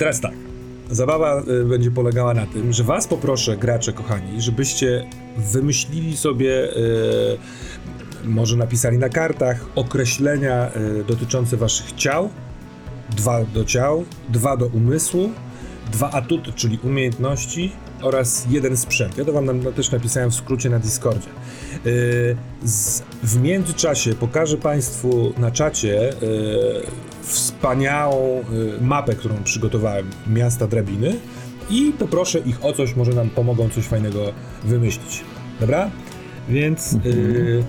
teraz tak. Zabawa y, będzie polegała na tym, że was poproszę, gracze kochani, żebyście wymyślili sobie, y, może napisali na kartach określenia y, dotyczące waszych ciał. Dwa do ciał, dwa do umysłu, dwa atuty, czyli umiejętności oraz jeden sprzęt. Ja to wam też napisałem w skrócie na Discordzie. Z, w międzyczasie pokażę Państwu na czacie wspaniałą y, mapę, którą przygotowałem miasta Drabiny i poproszę ich o coś, może nam pomogą coś fajnego wymyślić. Dobra? Więc y,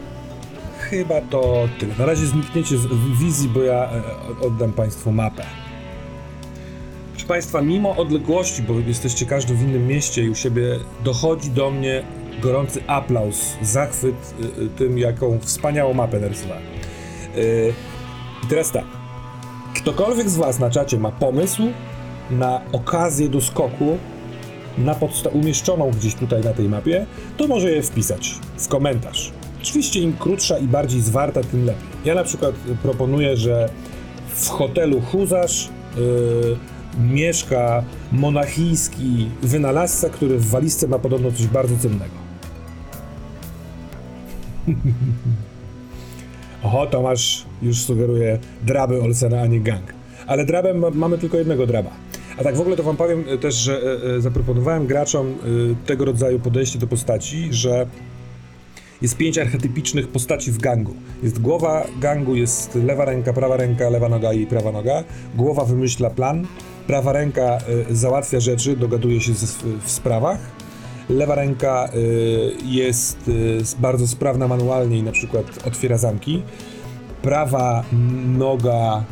chyba to tyle. Na razie znikniecie z wizji, bo ja e, oddam Państwu mapę. Proszę Państwa, mimo odległości, bo jesteście każdy w innym mieście i u siebie, dochodzi do mnie gorący aplauz, zachwyt y, tym, jaką wspaniałą mapę narysowałem. I teraz tak. Ktokolwiek z Was na czacie ma pomysł na okazję do skoku, na umieszczoną gdzieś tutaj na tej mapie, to może je wpisać w komentarz. Oczywiście im krótsza i bardziej zwarta, tym lepiej. Ja na przykład proponuję, że w hotelu Huzarz yy, mieszka monachijski wynalazca, który w walizce ma podobno coś bardzo cennego. Oho, Tomasz już sugeruje draby Olsena, a nie gang. Ale drabem ma, mamy tylko jednego draba. A tak w ogóle to wam powiem e, też, że e, e, zaproponowałem graczom e, tego rodzaju podejście do postaci, że jest pięć archetypicznych postaci w gangu. Jest głowa gangu, jest lewa ręka, prawa ręka, lewa noga i prawa noga. Głowa wymyśla plan, prawa ręka y, załatwia rzeczy, dogaduje się z, w sprawach. Lewa ręka y, jest y, bardzo sprawna manualnie i na przykład otwiera zamki. Prawa noga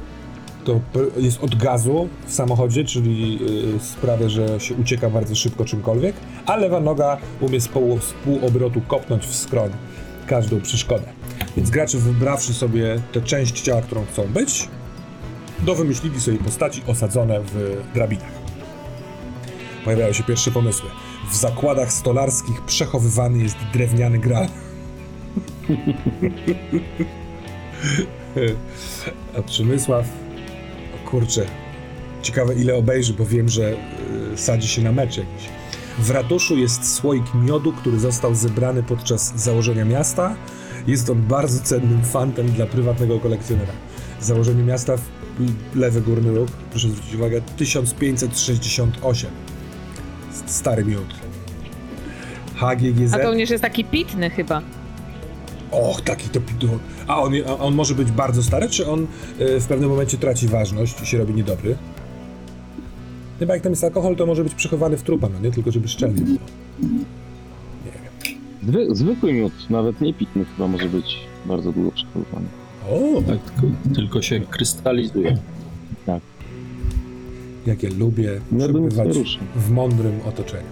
to jest od gazu w samochodzie, czyli y, sprawia, że się ucieka bardzo szybko czymkolwiek, a lewa noga umie z pół, z pół obrotu kopnąć w skroń każdą przeszkodę. Więc gracze wybrawszy sobie tę część ciała, którą chcą być, do wymyślili sobie postaci osadzone w drabinach. Pojawiają się pierwsze pomysły. W zakładach stolarskich przechowywany jest drewniany gral. A Przemysław o kurczę, ciekawe ile obejrzy, bo wiem, że y, sadzi się na mecz jakiś. W ratuszu jest słoik miodu, który został zebrany podczas założenia miasta. Jest on bardzo cennym fantem dla prywatnego kolekcjonera. Założenie miasta lewy górny róg, proszę zwrócić uwagę, 1568. Stary miód. HGGZ. A to już jest taki pitny chyba. Och, taki to pidło. A on, a on może być bardzo stary, czy on y, w pewnym momencie traci ważność i się robi niedobry? Chyba jak tam jest alkohol, to może być przechowany w trupa, no nie? Tylko żeby szczelnie było. Nie wiem. Zwy, zwykły miód, nawet nie pitny chyba może być bardzo długo przechowywany. O, Tak, tylko, tylko się krystalizuje. Jak ja lubię nie przebywać w mądrym otoczeniu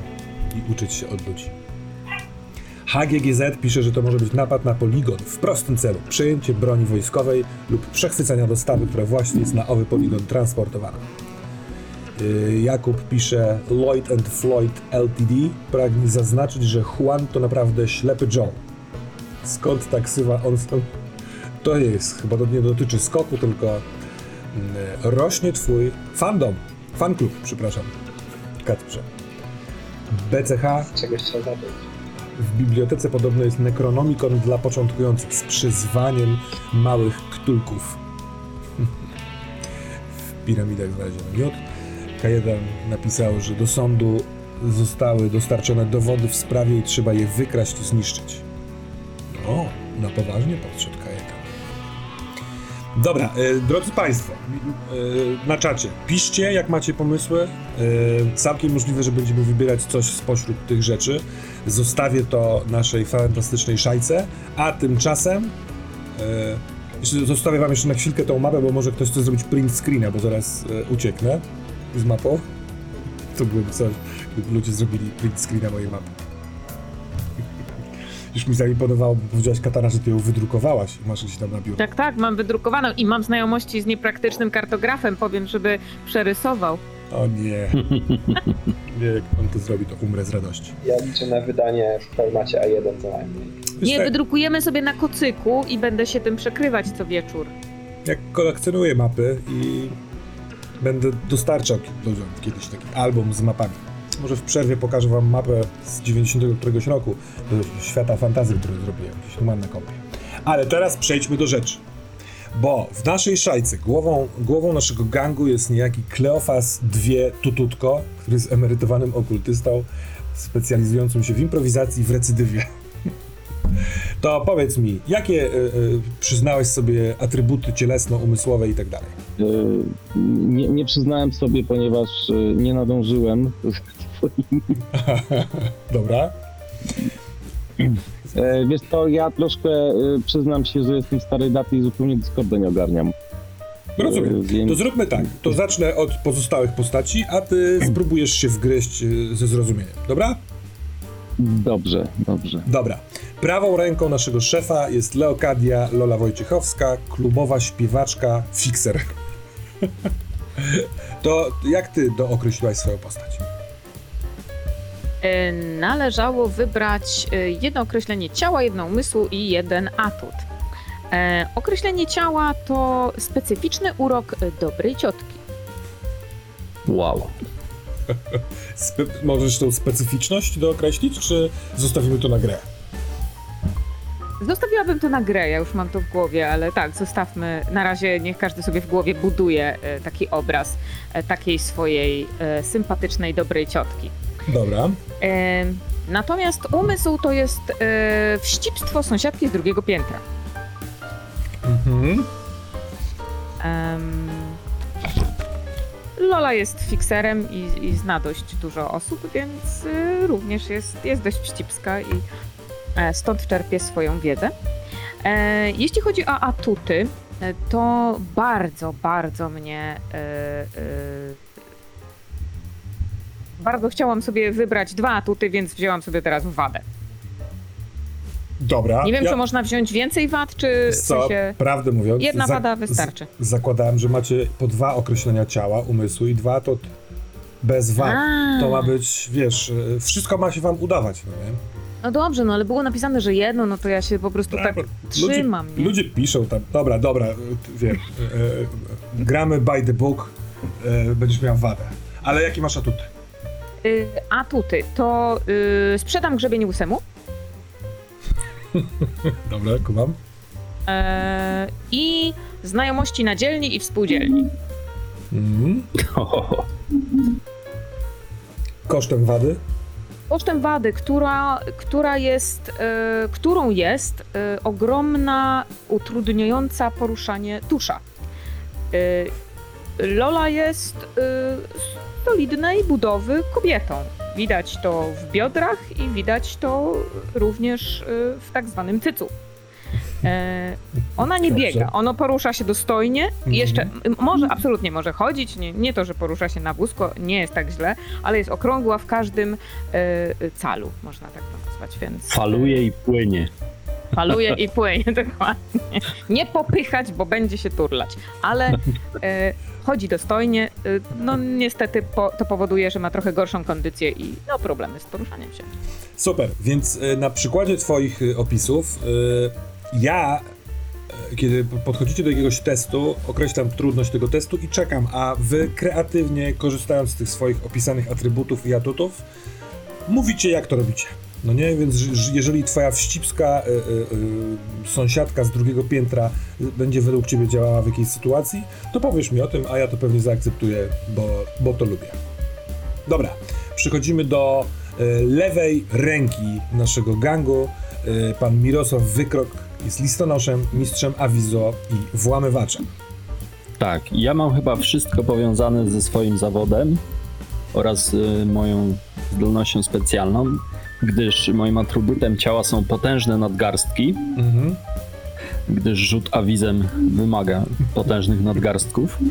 i uczyć się od ludzi. HGGZ pisze, że to może być napad na poligon w prostym celu. Przejęcie broni wojskowej lub przechwycenia dostawy, która właśnie jest na owy poligon transportowana. Yy, Jakub pisze Lloyd and Floyd Ltd. pragnie zaznaczyć, że Juan to naprawdę ślepy Joe. Skąd ta ksywa on sam? To jest, chyba to nie dotyczy skoku, tylko mm, rośnie twój fandom, fanklub, przepraszam, Kacprze. BCH Czegoś trzeba zacząć. w bibliotece podobno jest Necronomicon dla początkujących z przyzwaniem małych ktulków. w piramidach znaleziono miód. K1 napisał, że do sądu zostały dostarczone dowody w sprawie i trzeba je wykraść i zniszczyć. O, na poważnie podszedł K1. Dobra, e, drodzy Państwo, e, na czacie piszcie, jak macie pomysły. E, całkiem możliwe, że będziemy wybierać coś spośród tych rzeczy. Zostawię to naszej fantastycznej szajce, a tymczasem e, zostawię Wam jeszcze na chwilkę tą mapę, bo może ktoś chce zrobić print screena, bo zaraz e, ucieknę z mapą. To byłoby coś, gdyby ludzie zrobili print screena mojej mapy. Już mi zaimponowało, bo powiedziałaś Katana, że ty ją wydrukowałaś i masz gdzieś tam na biurku. Tak, tak, mam wydrukowaną i mam znajomości z niepraktycznym kartografem. Powiem, żeby przerysował. O nie. nie, jak on to zrobi, to umrę z radości. Ja liczę na wydanie w formacie A1 co najmniej. Nie, tak, wydrukujemy sobie na kocyku i będę się tym przekrywać co wieczór. jak kolekcjonuję mapy i Będę dostarczał ludziom kiedyś taki album z mapami. Może w przerwie pokażę wam mapę z 90 któregoś roku świata fantazji, który zrobiłem. Gdzieś tu mam na. Ale teraz przejdźmy do rzeczy. Bo w naszej szajce głową, głową naszego gangu jest niejaki Kleofas II Tututko, który jest emerytowanym okultystą specjalizującym się w improwizacji i w recydywie. To powiedz mi, jakie y, y, przyznałeś sobie atrybuty cielesno-umysłowe i tak dalej? E, Nie, nie przyznałem sobie, ponieważ e, nie nadążyłem. Dobra? E, Wiesz co, ja troszkę e, przyznam się, że jestem starej daty i zupełnie Discorda nie ogarniam. Rozumiem. E, więc- To zróbmy tak. To zacznę od pozostałych postaci, a ty spróbujesz się wgryźć ze zrozumieniem. Dobra? Dobrze, dobrze. Dobra. Prawą ręką naszego szefa jest Leokadia Lola Wojciechowska, klubowa śpiewaczka, fixer. to jak ty dookreśliłaś swoją postać? E, Należało wybrać e, jedno określenie ciała, jedno umysłu i jeden atut. E, Określenie ciała to specyficzny urok dobrej ciotki. Wow. Spe- możesz tą specyficzność dookreślić, czy zostawimy to na grę? Zostawiłabym to na grę, ja już mam to w głowie, ale tak, zostawmy. Na razie niech każdy sobie w głowie buduje taki obraz takiej swojej sympatycznej, dobrej ciotki. Dobra. Natomiast umysł to jest e, wścibstwo sąsiadki z drugiego piętra. Mhm. Lola jest fikserem i, i zna dość dużo osób, więc y, również jest, jest dość wścibska i e, stąd czerpie swoją wiedzę. E, jeśli chodzi o atuty, e, to bardzo, bardzo mnie. E, e, bardzo chciałam sobie wybrać dwa atuty, więc wzięłam sobie teraz wadę. Dobra. Nie wiem, ja... czy można wziąć więcej wad, czy w Co, sensie prawdę mówiąc, jedna wada wystarczy. zakładałem, że macie po dwa określenia ciała, umysłu i dwa to bez wad. A. To ma być, wiesz, y, wszystko ma się wam udawać, no nie? No dobrze, no ale było napisane, że jedno, no to ja się po prostu tak trzymam. Ludzie, nie? ludzie piszą tam, dobra, dobra, y, wiem, y, y, gramy by the book, y, będziesz miał wadę. Ale jakie masz atuty? Y, atuty to y, sprzedam grzebień łysemu Dobra, kumam. e, i znajomości na dzielni i współdzielni. Mhm. Kosztem wady? Kosztem wady, która, która jest, e, którą jest e, ogromna, utrudniająca poruszanie tusza. E, Lola jest solidnej budowy kobietą. Widać to w biodrach i widać to również e, w tak zwanym cycu. E, Ona nie Dobrze. biega, ona porusza się dostojnie. Mhm. Jeszcze może, absolutnie może chodzić. Nie, nie to, że porusza się na wózko, nie jest tak źle, ale jest okrągła w każdym e, e, calu, można tak to nazwać, więc. Faluje i płynie. Faluje i płynie, dokładnie. Nie popychać, bo będzie się turlać, ale e, chodzi dostojnie. E, no niestety po, to powoduje, że ma trochę gorszą kondycję i no problemy z poruszaniem się. Super, więc y, na przykładzie twoich y, opisów y, ja, y, kiedy podchodzicie do jakiegoś testu, określam trudność tego testu i czekam, a wy kreatywnie, korzystając z tych swoich opisanych atrybutów i atutów, mówicie jak to robicie. No nie, więc że- że jeżeli twoja wścibska y, y, y, sąsiadka z drugiego piętra będzie według ciebie działała w jakiejś sytuacji, to powiesz mi o tym, a ja to pewnie zaakceptuję, bo, bo to lubię. Dobra, przechodzimy do e, lewej ręki naszego gangu. E, pan Mirosław Wykrok jest listonoszem, mistrzem awizo i włamywaczem. Tak, ja mam chyba wszystko powiązane ze swoim zawodem oraz y, moją zdolnością specjalną, gdyż moim atrybutem ciała są potężne nadgarstki, Mhm. gdyż rzut awizem wymaga potężnych nadgarstków.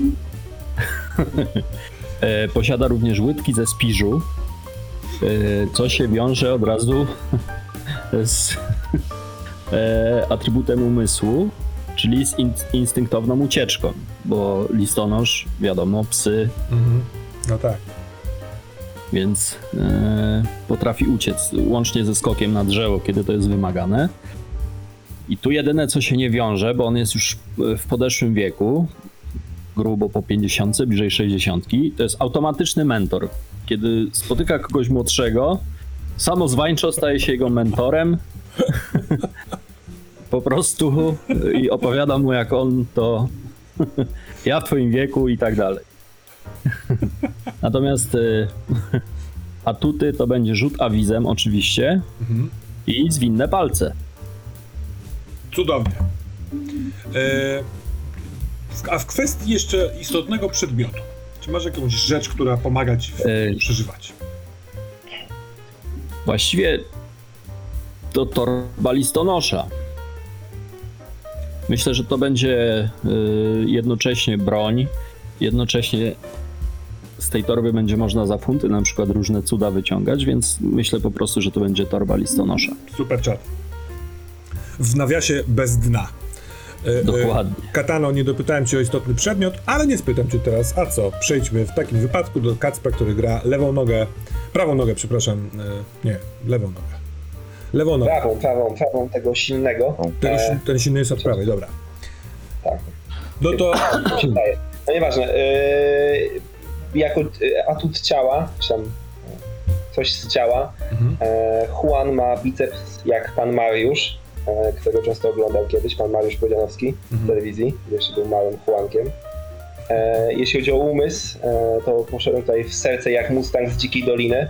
E, Posiada również łydki ze spiżu, e, co się wiąże od razu z e, atrybutem umysłu, czyli z in- instynktowną ucieczką, bo listonosz, wiadomo, psy, Mhm. No tak. Więc e, potrafi uciec, łącznie ze skokiem na drzewo, kiedy to jest wymagane. I tu jedyne, co się nie wiąże, bo on jest już w podeszłym wieku, grubo po 50, bliżej 60. To jest automatyczny mentor. Kiedy spotyka kogoś młodszego, samozwańczo staje się jego mentorem. po prostu i opowiada mu, jak on to ja w twoim wieku i tak dalej. Natomiast y, atuty to będzie rzut awizem oczywiście Mhm. i zwinne palce. Cudownie. E, a w kwestii jeszcze istotnego przedmiotu. Czy masz jakąś rzecz, która pomaga ci w, E, przeżywać? Właściwie to torba listonosza. Myślę, że to będzie y, jednocześnie broń, jednocześnie z tej torby będzie można za funty na przykład różne cuda wyciągać, więc myślę po prostu, że to będzie torba listonosza. Super czat. W nawiasie bez dna. E, e, Dokładnie. Katano, nie dopytałem cię o istotny przedmiot, ale nie spytam cię teraz, a co? Przejdźmy w takim wypadku do Kacpra, który gra lewą nogę, prawą nogę, przepraszam, e, nie, lewą nogę. Lewą nogę. Prawą, prawą, prawą tego silnego. Tego, E, ten silny jest od prawej, dobra. tak, No to. No nieważne. E, jako e, atut ciała, czy tam e, coś z ciała, Mhm. e, Juan ma biceps jak pan Mariusz, którego często oglądał kiedyś, pan Mariusz Podzianowski w Mhm. telewizji, gdzie jeszcze był małym Juankiem. Jeśli chodzi o umysł, to poszedłem tutaj w serce jak Mustang z Dzikiej Doliny.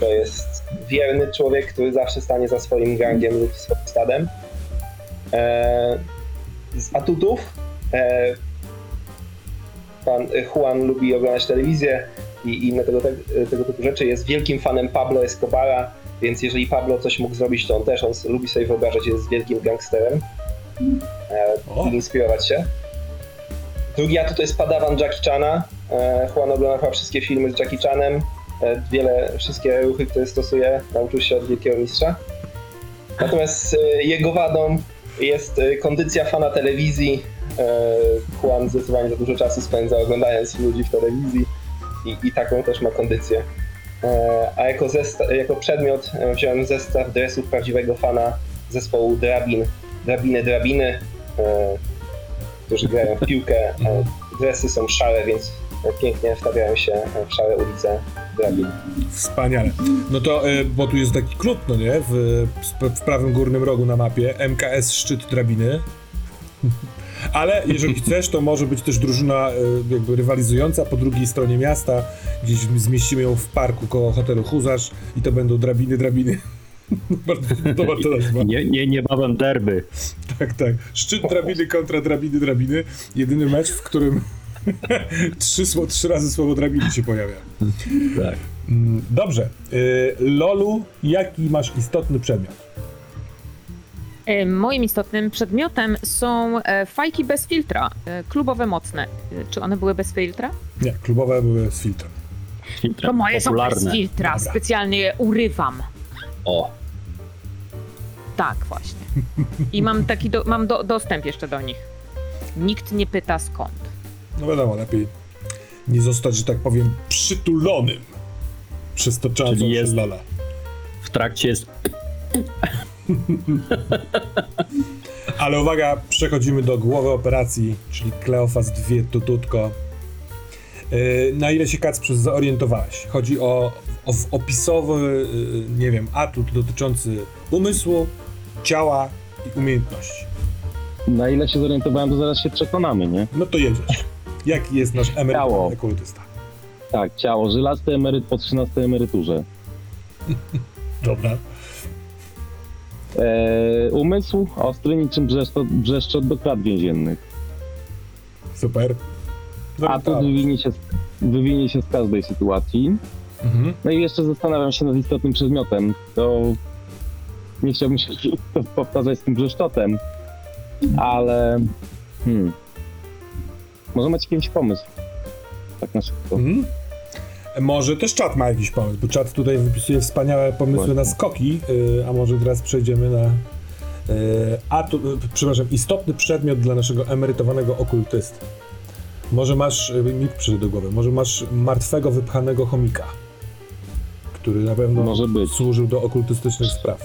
To jest wierny człowiek, który zawsze stanie za swoim gangiem lub swoim stadem. Z atutów pan Juan lubi oglądać telewizję i inne tego, tego typu rzeczy. Jest wielkim fanem Pablo Escobara, więc jeżeli Pablo coś mógł zrobić, to on też on lubi sobie wyobrażać, że jest wielkim gangsterem e, i inspirować się. Drugi atut to jest padawan Jackie Chana. E, Juan ogląda chyba wszystkie filmy z Jackie Chanem. E, wiele, wszystkie ruchy, które stosuje, nauczył się od wielkiego mistrza. Natomiast e, jego wadą jest e, kondycja fana telewizji. E, Juan zdecydowanie za dużo czasu spędza oglądając ludzi w telewizji i, i taką też ma kondycję. E, A jako, zesta- jako przedmiot e, wziąłem zestaw dresów prawdziwego fana zespołu Drabin. Drabiny, drabiny, którzy grają w piłkę. Dresy są szare, więc pięknie wstawiają się w szare ulice Drabin. Wspaniale. No to, bo tu jest taki klub, no nie, w, w prawym górnym rogu na mapie, MKS Szczyt Drabiny. Ale jeżeli chcesz, to może być też drużyna y, jakby rywalizująca po drugiej stronie miasta, gdzieś zmieścimy ją w parku koło hotelu Huzarz i to będą drabiny, drabiny. To nazwa. Nie, nie, niebawem derby. Tak, tak. Szczyt drabiny kontra drabiny, drabiny. Jedyny mecz, w którym trzy, trzy razy słowo drabiny się pojawia. Tak. Mm, Dobrze. Y, Lolu, jaki masz istotny przedmiot? E, Moim istotnym przedmiotem są e, fajki bez filtra, e, klubowe mocne. Czy one były bez filtra? Nie, klubowe były z filtrem. To moje są Popularne. bez filtra, Dobra. specjalnie je urywam. O, Tak, właśnie. I mam taki do, mam do, dostęp jeszcze do nich. Nikt nie pyta skąd. No wiadomo, lepiej nie zostać, że tak powiem, przytulonym przez toczącą Czyli się jest- Lola. w trakcie jest Ale uwaga, przechodzimy do głowy operacji, czyli Kleofas 2 tututko. Yy, na ile się Kacprze zorientowałeś? Chodzi o, o opisowy, yy, nie wiem, atut dotyczący umysłu, ciała i umiejętności. Na ile się zorientowałem, to zaraz się przekonamy, nie? No to jedziesz. Jaki jest nasz emerytowany kultysta? Tak, ciało, żylasty emeryt po 13 emeryturze. Dobra. Eee, umysł ostry niczym brzeszczot, brzeszczot do krat więziennych. Super. A to wywinie się, z- wywinie się z każdej sytuacji. Mhm. No i jeszcze zastanawiam się nad istotnym przedmiotem. To nie chciałbym się powtarzać z tym brzeszczotem, ale hmm. może macie jakiś pomysł? Tak na szybko. Mhm. Może też czat ma jakiś pomysł, bo czat tutaj wypisuje wspaniałe pomysły Właśnie. na skoki, yy, a może teraz przejdziemy na. Yy, a tu, yy, przepraszam, istotny przedmiot dla naszego emerytowanego okultysty. Może masz, mi przyszedł do głowy, może masz martwego, wypchanego chomika, który na pewno Może być. służył do okultystycznych spraw.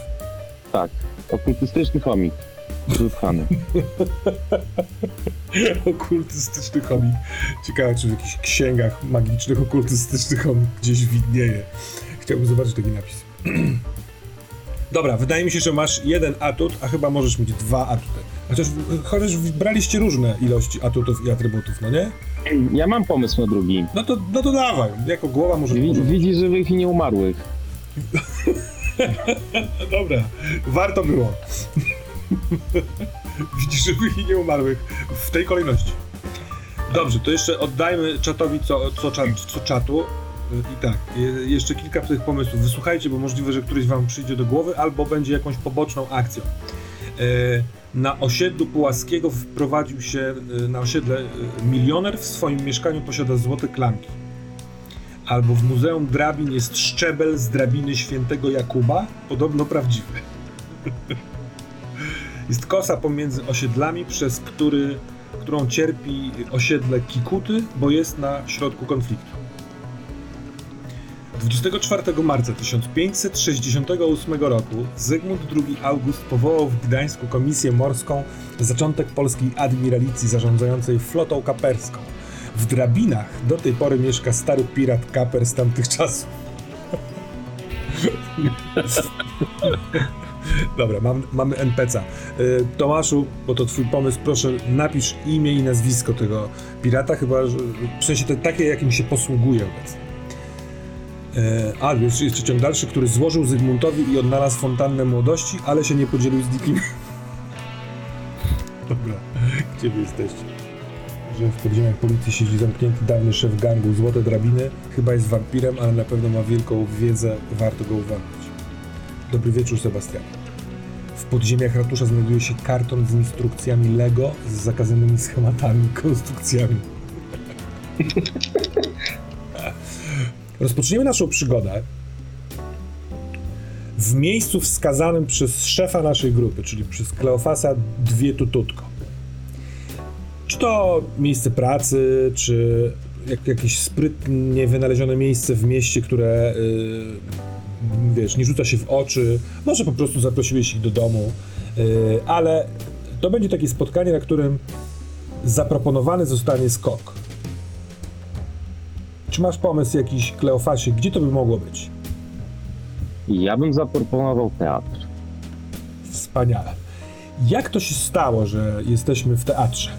Tak, okultystyczny chomik. Wypchany. Okultystyczny chomik. Ciekawe, czy w jakichś księgach magicznych okultystyczny chomik gdzieś widnieje. Chciałbym zobaczyć taki napis. Dobra, wydaje mi się, że masz jeden atut, a chyba możesz mieć dwa atuty. Chociaż, chociaż braliście różne ilości atutów i atrybutów, no nie? Ja mam pomysł na drugi. No to, no to dawaj, jako głowa może... Wi- może... Widzi żywych i nieumarłych. Dobra, warto było. Widzisz żywych i nieumarłych w tej kolejności. Dobrze, to jeszcze oddajmy czatowi co, co, co czatu. I tak, je- jeszcze kilka tych pomysłów. Wysłuchajcie, bo możliwe, że któryś wam przyjdzie do głowy, albo będzie jakąś poboczną akcją. E, Na osiedlu Pułaskiego wprowadził się e, na osiedle e, milioner w swoim mieszkaniu posiada złote klamki. Albo w Muzeum Drabin jest szczebel z drabiny świętego Jakuba, podobno prawdziwy. jest kosa pomiędzy osiedlami, przez który, którą cierpi osiedle Kikuty, bo jest na środku konfliktu. 24 marca 1568 roku Zygmunt II August powołał w Gdańsku komisję morską zaczątek polskiej admiralicji zarządzającej flotą kaperską. W drabinach do tej pory mieszka stary pirat kaper z tamtych czasów. Dobra, mam, mamy NPC. Y, Tomaszu, bo to twój pomysł, proszę napisz imię i nazwisko tego pirata, chyba że, w sensie te, takie, jakim się posługuje obecnie. E, A, jest ciąg dalszy, który złożył Zygmuntowi i odnalazł fontannę młodości, ale się nie podzielił z nikim. Dobra, gdzie wy jesteście? Że w podziemiach policji siedzi zamknięty dawny szef gangu Złote Drabiny. Chyba jest wampirem, ale na pewno ma wielką wiedzę, warto go uwolnić. Dobry wieczór, Sebastian. W podziemiach ratusza znajduje się karton z instrukcjami Lego z zakazanymi schematami konstrukcjami. Rozpoczniemy naszą przygodę w miejscu wskazanym przez szefa naszej grupy, czyli przez Kleofasa Dwie Tututko. Czy to miejsce pracy, czy jak, jakieś sprytnie wynalezione miejsce w mieście, które yy, wiesz, nie rzuca się w oczy, może po prostu zaprosiłeś ich do domu, yy, ale to będzie takie spotkanie, na którym zaproponowany zostanie skok. Czy masz pomysł jakiś, Kleofasie, gdzie to by mogło być? Ja bym zaproponował teatr. Wspaniale. Jak to się stało, że jesteśmy w teatrze?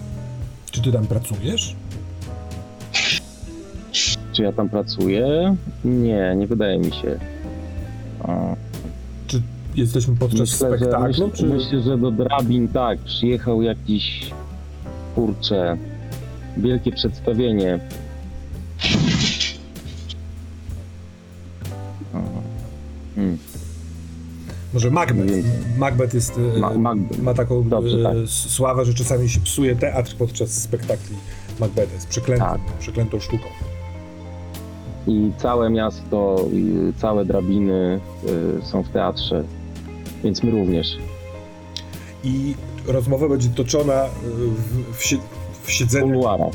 Czy ty tam pracujesz? Czy ja tam pracuję? Nie, nie wydaje mi się. Czy jesteśmy podczas Myślę, że, spektaklu? myśl, czy... myślę, że do drabin tak, przyjechał jakiś kurczę, wielkie przedstawienie. Hmm. Może Macbeth. Macbeth jest, e, Ma- Macbeth. ma taką Dobrze, e, tak. s- sławę, że czasami się psuje teatr podczas spektakli Macbetha. Jest przeklętym, Tak. przeklętą sztuką. I całe miasto, i całe drabiny y, są w teatrze, więc my również. I rozmowa będzie toczona e, w, w, sie, w W siedzeniu... kuluarach.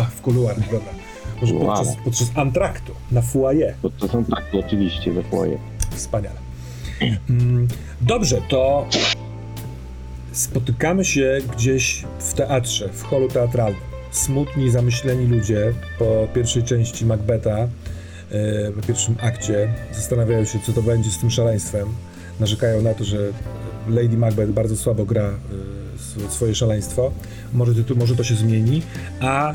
Ach, w kuluarach, dobra. Może podczas, podczas antraktu na foyer. Są tak oczywiście we foje. Wspaniale. Mm, Dobrze, to spotykamy się gdzieś w teatrze, w holu teatralnym. Smutni, zamyśleni ludzie po pierwszej części Macbetha, e, w pierwszym akcie, zastanawiają się, co to będzie z tym szaleństwem. Narzekają na to, że Lady Macbeth bardzo słabo gra e, sw- swoje szaleństwo. Może, to- może to się zmieni, a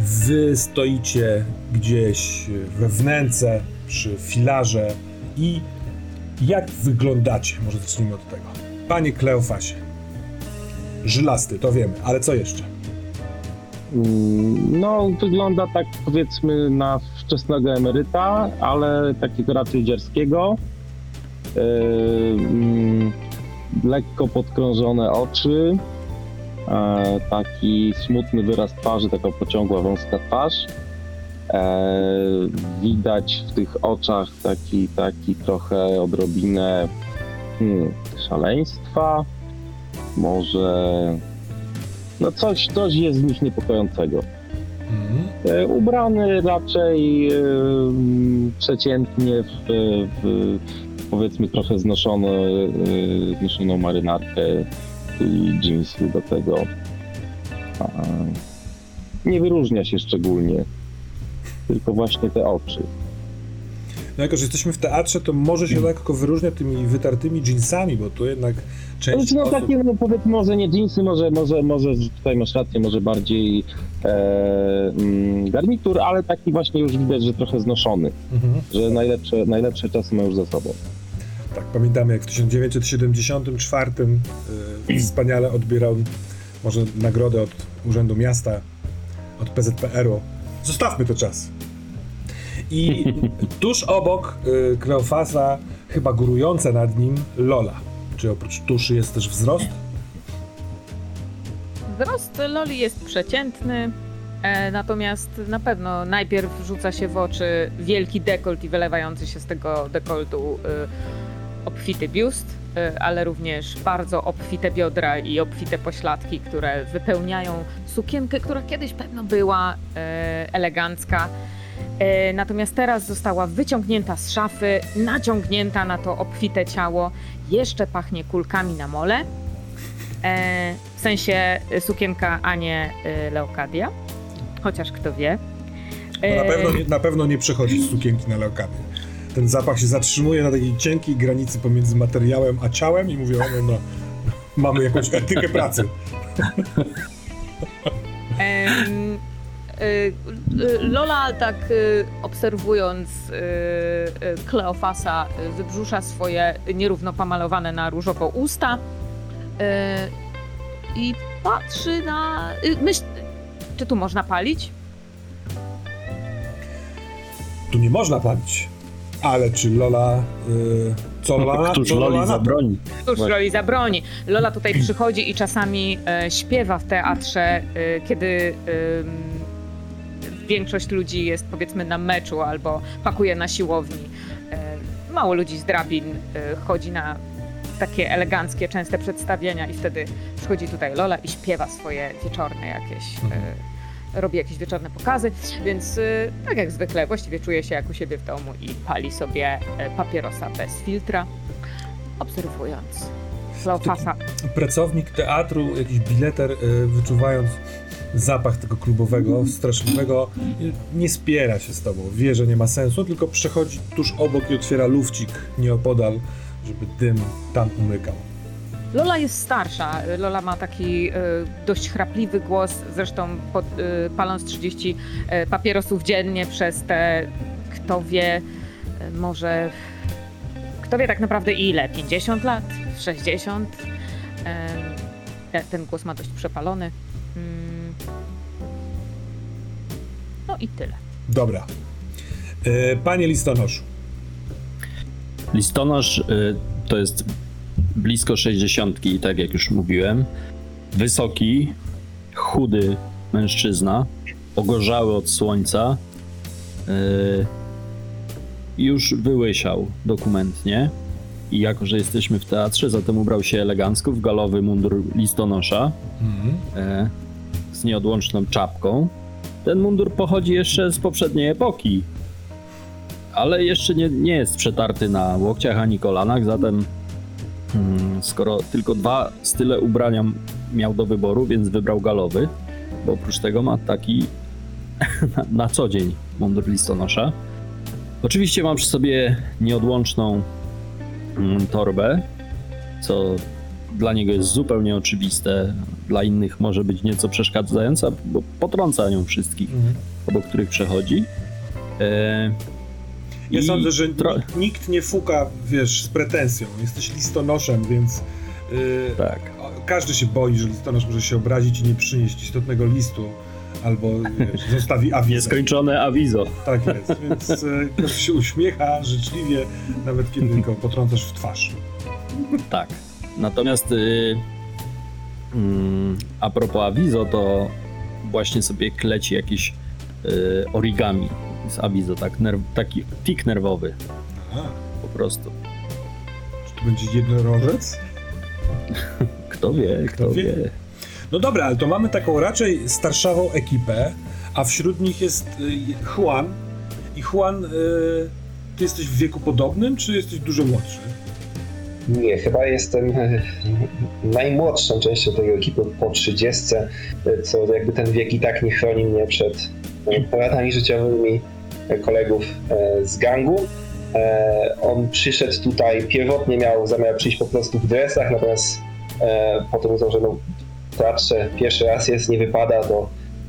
wy stoicie gdzieś we wnęce przy filarze i jak wyglądacie? Może zacznijmy od tego. Panie Kleofasie. Żylasty, to wiemy, ale co jeszcze? Mm, No, wygląda tak powiedzmy na wczesnego emeryta, ale takiego raczej dziarskiego. Yy, mm, lekko podkrążone oczy, e, taki smutny wyraz twarzy, taka pociągła, wąska twarz. E, widać w tych oczach taki, taki trochę odrobinę hmm, szaleństwa, może no coś, coś jest w nich niepokojącego. E, Ubrany raczej e, przeciętnie w, w powiedzmy trochę znoszone, yy, znoszoną marynarkę i jeansy do tego. Nie wyróżnia się szczególnie, tylko właśnie te oczy. No jako, że jesteśmy w teatrze, to może się lekko wyróżnia tymi wytartymi jeansami, bo tu jednak część Znaczy, no osób... takie, no powiedzmy, może nie jeansy, może, może, może tutaj masz rację, może bardziej e, mm, garnitur, ale taki właśnie już widać, że trochę znoszony, Mhm. że najlepsze, najlepsze czasy ma już za sobą. Tak, pamiętamy jak w 1974 y, wspaniale odbierał może nagrodę od Urzędu Miasta, od PZPR-u. Zostawmy to czas. I tuż obok y, Kleofasa, chyba górująca nad nim, Lola. Czy oprócz tuszy jest też wzrost? Wzrost Loli jest przeciętny, e, natomiast na pewno najpierw rzuca się w oczy wielki dekolt i wylewający się z tego dekoltu e, obfity biust, e, ale również bardzo obfite biodra i obfite pośladki, które wypełniają sukienkę, która kiedyś pewno była e, elegancka. E, Natomiast teraz została wyciągnięta z szafy, naciągnięta na to obfite ciało. Jeszcze pachnie kulkami na mole. E, w sensie y, sukienka, a nie y, Leokadia. Chociaż kto wie. No na, E, pewno nie, na pewno nie przechodzi z sukienki na leokady. Ten zapach się zatrzymuje na takiej cienkiej granicy pomiędzy materiałem a ciałem i mówię, o, no, no, mamy jakąś etykę pracy. em, Lola tak y, obserwując y, y, Kleofasa y, wybrzusza swoje nierówno pomalowane na różowo usta y, i patrzy na... y, Myśl, czy tu można palić? Tu nie można palić. Ale czy Lola... Y, co Lola? Któż co Loli to? zabroni? Cóż, Właśnie. Loli zabroni. Lola tutaj przychodzi i czasami e, śpiewa w teatrze, e, kiedy em, większość ludzi jest powiedzmy na meczu albo pakuje na siłowni. E, mało ludzi z drabin e, chodzi na takie eleganckie, częste przedstawienia i wtedy przychodzi tutaj Lola i śpiewa swoje wieczorne jakieś, e, robi jakieś wieczorne pokazy, więc tak jak zwykle właściwie czuje się jak u siebie w domu i pali sobie papierosa bez filtra, obserwując Pracownik teatru, jakiś bileter, y, wyczuwając zapach tego klubowego, straszliwego, nie spiera się z tobą. Wie, że nie ma sensu, tylko przechodzi tuż obok i otwiera lufcik nieopodal, żeby dym tam umykał. Lola jest starsza. Lola ma taki e, dość chrapliwy głos, zresztą pod, e, paląc 30 e, papierosów dziennie przez te, kto wie, e, może, kto wie tak naprawdę ile, 50 lat, 60. E, te- ten głos ma dość przepalony. Mm. No i tyle. Dobra. Y, Panie listonoszu, Listonosz y, to jest blisko 60, tak jak już mówiłem. Wysoki, chudy mężczyzna, ogorzały od słońca. Już wyłysiał dokumentnie. I jako, że jesteśmy w teatrze, zatem ubrał się elegancko w galowy mundur listonosza e, z nieodłączną czapką. Ten mundur pochodzi jeszcze z poprzedniej epoki, ale jeszcze nie, nie jest przetarty na łokciach ani kolanach, zatem mm, skoro tylko dwa style ubrania miał do wyboru, więc wybrał galowy, bo oprócz tego ma taki na, na co dzień mundur listonosza. Oczywiście mam przy sobie nieodłączną mm, torbę, co dla niego jest zupełnie oczywiste, dla innych może być nieco przeszkadzająca, bo potrąca nią wszystkich, obok których przechodzi. E, ja i sądzę, że tro- nikt, nie fuka, wiesz, z pretensją. Jesteś listonoszem, więc y, Tak. każdy się boi, że listonosz może się obrazić i nie przynieść istotnego listu, albo wiesz, zostawi awizę. Nieskończone awizo. Tak jest, więc y, każdy się uśmiecha życzliwie, nawet kiedy go potrącasz w twarz. Tak. Natomiast y, mm, a propos awizo, to właśnie sobie kleci jakiś y, origami z awizo, tak, nerw, taki tik nerwowy Aha, po prostu. czy to będzie jednorożec? Kto wie, kto, wie? wie. No dobra, ale to mamy taką raczej starszawą ekipę, a wśród nich jest y, Juan i Juan y, ty jesteś w wieku podobnym, czy jesteś dużo młodszy? Nie, chyba jestem e, najmłodszą częścią tej ekipy po 30, e, co jakby ten wiek i tak nie chroni mnie przed e, poradami życiowymi kolegów z gangu. On przyszedł tutaj, pierwotnie miał zamiar przyjść po prostu w dresach, natomiast potem uznał, że no, patrzę, pierwszy raz jest, nie wypada, to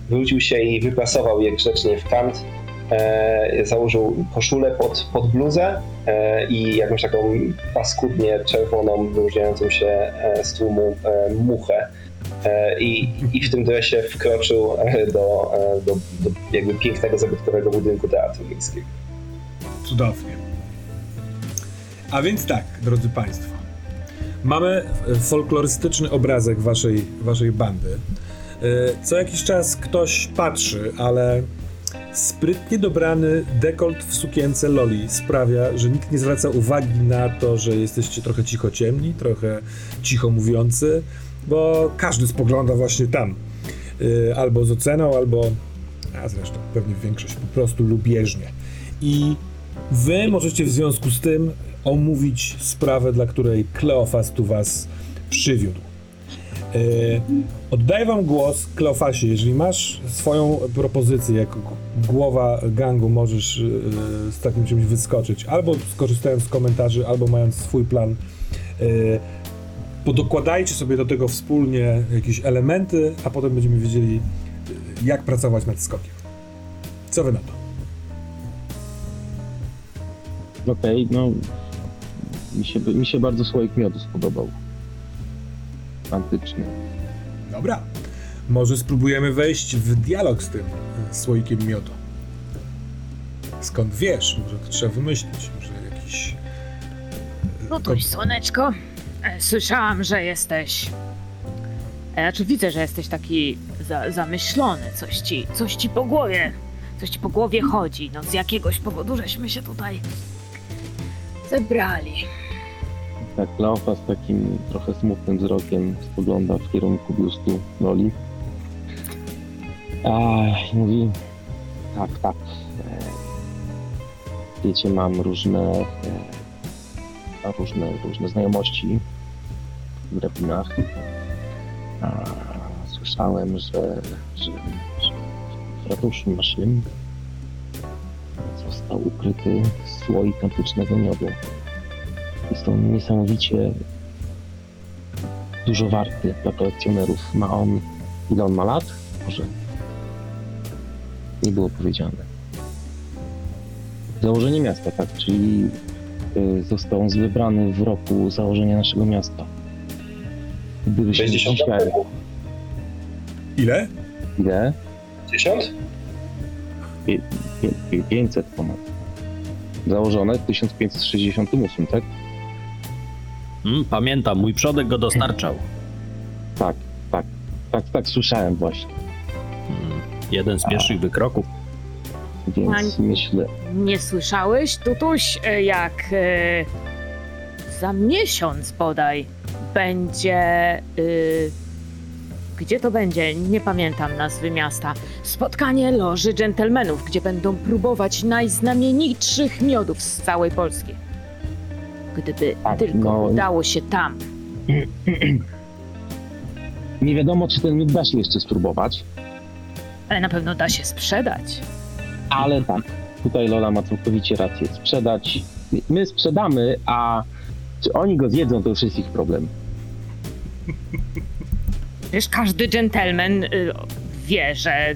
wrócił się i wyprasował je grzecznie w kant. E, Założył koszulę pod, pod bluzę e, i jakąś taką paskudnie czerwoną, wyróżniającą się e, z tłumu e, muchę. E, I, I w tym dresie wkroczył e, do, do, do jakby pięknego, zabytkowego budynku Teatru Miejskiego. Cudownie. A więc tak, drodzy Państwo. Mamy folklorystyczny obrazek waszej, waszej bandy. E, Co jakiś czas ktoś patrzy, ale sprytnie dobrany dekolt w sukience Loli sprawia, że nikt nie zwraca uwagi na to, że jesteście trochę cichociemni, trochę cicho mówiący, bo każdy spogląda właśnie tam. E, Albo z oceną, albo, a zresztą pewnie większość po prostu lubieżnie. I Wy możecie w związku z tym omówić sprawę, dla której Kleofas tu was przywiódł. E, oddaję wam głos, Kleofasie, jeżeli masz swoją propozycję jako głowa gangu, możesz e, z takim czymś wyskoczyć, albo skorzystając z komentarzy, albo mając swój plan. E, podokładajcie sobie do tego wspólnie jakieś elementy, a potem będziemy wiedzieli, jak pracować nad skokiem. Co wy na to? Okej, no mi się, mi się bardzo słoik miodu spodobał. Antyczny. Dobra. Może spróbujemy wejść w dialog z tym e, słoikiem miodu. Skąd wiesz? Może to trzeba wymyślić. Może jakiś. e, No tuś, słoneczko. E, Słyszałam, że jesteś. E, Znaczy widzę, że jesteś taki za, zamyślony. Coś ci, coś ci po głowie. Coś ci po głowie chodzi. No z jakiegoś powodu żeśmy się tutaj zebrali. Tak, Kleofa z takim trochę smutnym wzrokiem spogląda w kierunku biustu Loli. A i mówi, tak, tak. e, Wiecie, mam różne, e, różne, różne znajomości w drabinach. Słyszałem, że, że, że w ratuszu naszym został ukryty słoik antycznego miodu. Jest on niesamowicie dużo warty dla kolekcjonerów. Ma on, ile on ma lat? Może nie było powiedziane. Założenie miasta, tak, czyli y, został on wybrany w roku założenia naszego miasta. Gdyby się 60 dzisiaj, Ile? ile? 50? Pię- pię- 500 ponad. Założone w 1568, tak? Mm, pamiętam, mój przodek go dostarczał. Tak, tak, tak, tak, słyszałem właśnie. Mm, jeden z pierwszych wykroków. Więc Ani- myślę, Nie słyszałeś, tutuś, e, jak e, za miesiąc bodaj będzie. y, gdzie to będzie? Nie pamiętam nazwy miasta. Spotkanie loży dżentelmenów, gdzie będą próbować najznamienitszych miodów z całej Polski. Gdyby Tak, tylko no- udało się tam. nie wiadomo, czy ten miód da się jeszcze spróbować, Ale na pewno da się sprzedać. ale tak, tutaj Lola ma całkowicie rację. Sprzedać, my sprzedamy, a czy oni go zjedzą, to już jest ich problem. Wiesz, każdy dżentelmen y, wie, że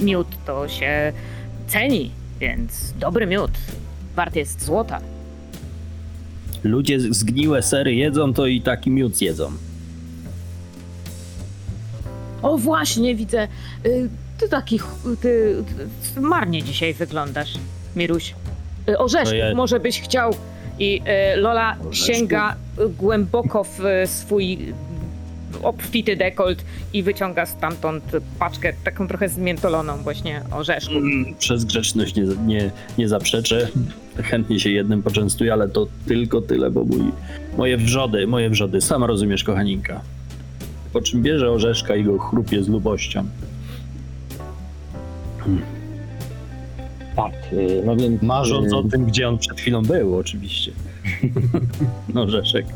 miód to się ceni, więc dobry miód wart jest złota. Ludzie zgniłe sery jedzą, to i taki miód zjedzą. O właśnie, widzę. Y, ty taki. ch- Ty, ty marnie dzisiaj wyglądasz, Miruś. Y, orzeszków To ja- może byś chciał. I y, Lola sięga y, głęboko w y, swój obfity dekolt i wyciąga stamtąd paczkę taką trochę zmiętoloną właśnie orzeszków. Mm, Przez grzeczność nie, nie, nie zaprzeczę. Chętnie się jednym poczęstuję, ale to tylko tyle, bo mój, moje wrzody, moje wrzody, sama rozumiesz, kochaninka. Po czym bierze orzeszka i go chrupie z lubością. Tak, y, no więc... Marząc y, o tym, gdzie on przed chwilą był, oczywiście. No, Rzeszek.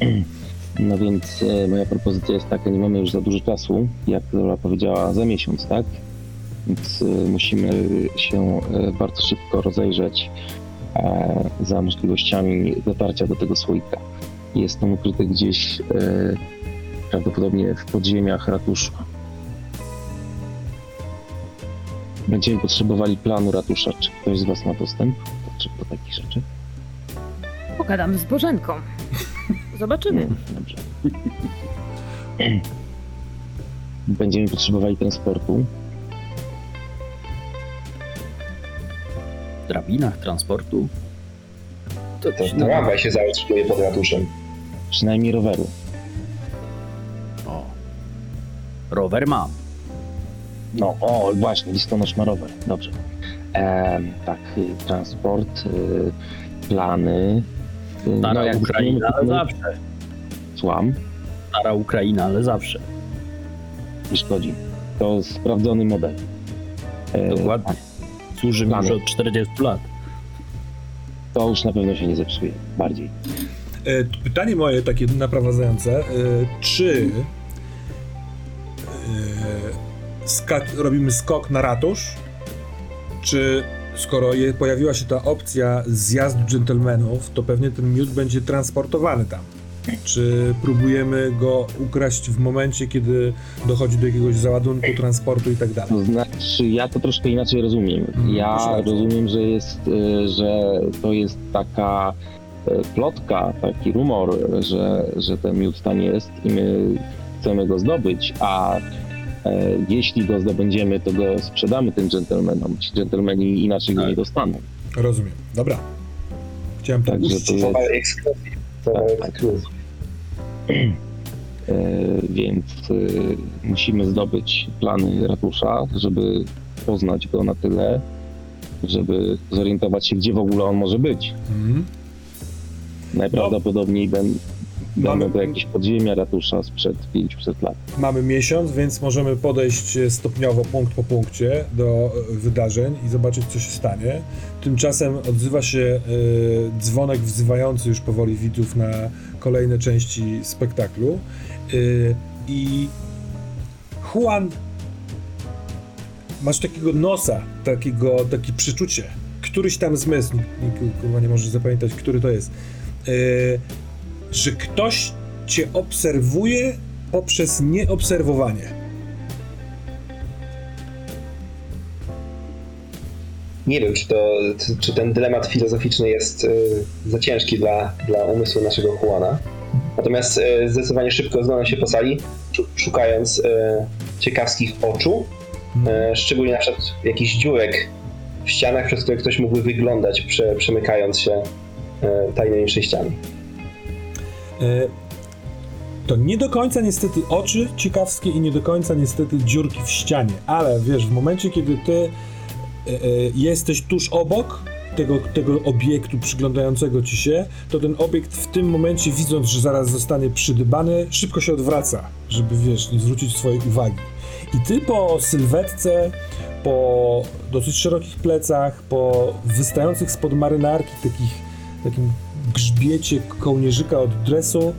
No więc e, moja propozycja jest taka, nie mamy już za dużo czasu, jak Lola powiedziała, za miesiąc, tak? Więc e, musimy się e, bardzo szybko rozejrzeć e, za możliwościami dotarcia do tego słoika. Jest on ukryty gdzieś e, prawdopodobnie w podziemiach ratusza. Będziemy potrzebowali planu ratusza. Czy ktoś z Was ma dostęp do, do takich rzeczy? Pogadam z Bożenką. Zobaczymy. Dobrze. Będziemy potrzebowali transportu. W drabinach transportu. To, to tramwaj się zatrzymuje pod ratuszem. Przynajmniej roweru. O. Rower mam. No, o, właśnie, listonosz ma rower. Dobrze. Em, tak, y, transport, y, plany. Y, Stara jak Ukraina, ale no, zawsze. Słucham, Stara Ukraina, ale zawsze. nie szkodzi. To sprawdzony model. E, Dokładnie. Służy mi już od 40 lat. To już na pewno się nie zepsuje. Bardziej. E, Pytanie moje takie naprowadzające, e, czy robimy skok na ratusz, czy skoro je, pojawiła się ta opcja zjazdu dżentelmenów, to pewnie ten miód będzie transportowany tam. Czy próbujemy go ukraść w momencie, kiedy dochodzi do jakiegoś załadunku, transportu i tak dalej? Znaczy, ja to troszkę inaczej rozumiem. Mhm, proszę Ja bardzo. rozumiem, że jest, e, że to jest taka e, plotka, taki rumor, że, że ten miód tam jest i my chcemy go zdobyć, a jeśli go zdobędziemy, to go sprzedamy tym dżentelmenom. Ci dżentelmeni inaczej go Tak. nie dostaną. Rozumiem. Dobra. Chciałem to Także to jest, Tak, tak. e, więc e, musimy zdobyć plany ratusza, żeby poznać go na tyle, żeby zorientować się, gdzie w ogóle on może być. Mhm. Najprawdopodobniej ben, Mamy- to jakieś podziemia ratusza sprzed 500 lat. Mamy miesiąc, więc możemy podejść stopniowo, punkt po punkcie do e, wydarzeń i zobaczyć, co się stanie. Tymczasem odzywa się e, dzwonek wzywający już powoli widzów na kolejne części spektaklu. E, I Juan, masz takiego nosa, takiego, takie przeczucie. Któryś tam zmysł, nikt nie może zapamiętać, który to jest, e, że ktoś cię obserwuje poprzez nieobserwowanie. Nie wiem, czy, to, czy ten dylemat filozoficzny jest y, za ciężki dla, dla umysłu naszego Juana. Natomiast y, zdecydowanie szybko rozglądam się po sali, szu- szukając y, ciekawskich oczu, y, szczególnie na przykład jakichś dziurek w ścianach, przez które ktoś mógłby wyglądać, prze, przemykając się tajnymi przejściami. E, To nie do końca niestety oczy ciekawskie i nie do końca niestety dziurki w ścianie, ale wiesz, w momencie, kiedy ty e, e, jesteś tuż obok tego, tego obiektu przyglądającego ci się, to ten obiekt w tym momencie, widząc, że zaraz zostanie przydybany, szybko się odwraca, żeby wiesz, nie zwrócić swojej uwagi. I ty po sylwetce, po dosyć szerokich plecach, po wystających spod marynarki takich, takim grzbiecie kołnierzyka od dresu,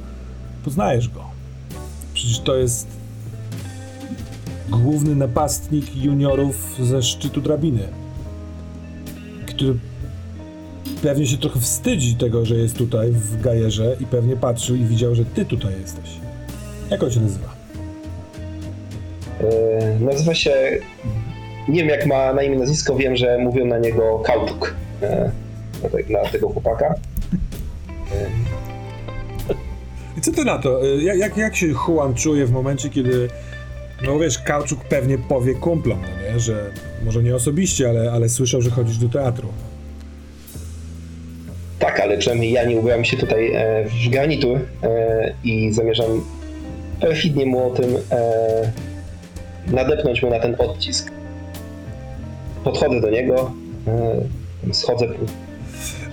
poznajesz go. Przecież to jest główny napastnik juniorów ze szczytu drabiny, który pewnie się trochę wstydzi tego, że jest tutaj w gajerze i pewnie patrzył i widział, że ty tutaj jesteś. Jak on się nazywa? Y, nazywa się. Nie wiem, jak ma na imię nazwisko, wiem, że mówią na niego Kauczuk. y, Na, te, na tego chłopaka. I co ty na to? Y, Jak, jak, jak się Juan czuje w momencie, kiedy no wiesz, Kauczuk pewnie powie kumplom, no nie? że może nie osobiście, ale, ale słyszał, że chodzisz do teatru. Tak, ale przynajmniej ja nie ubrałem się tutaj e, w garnitur e, i zamierzam perfidnie mu o tym e, nadepnąć mu na ten odcisk. Podchodzę do niego, e, schodzę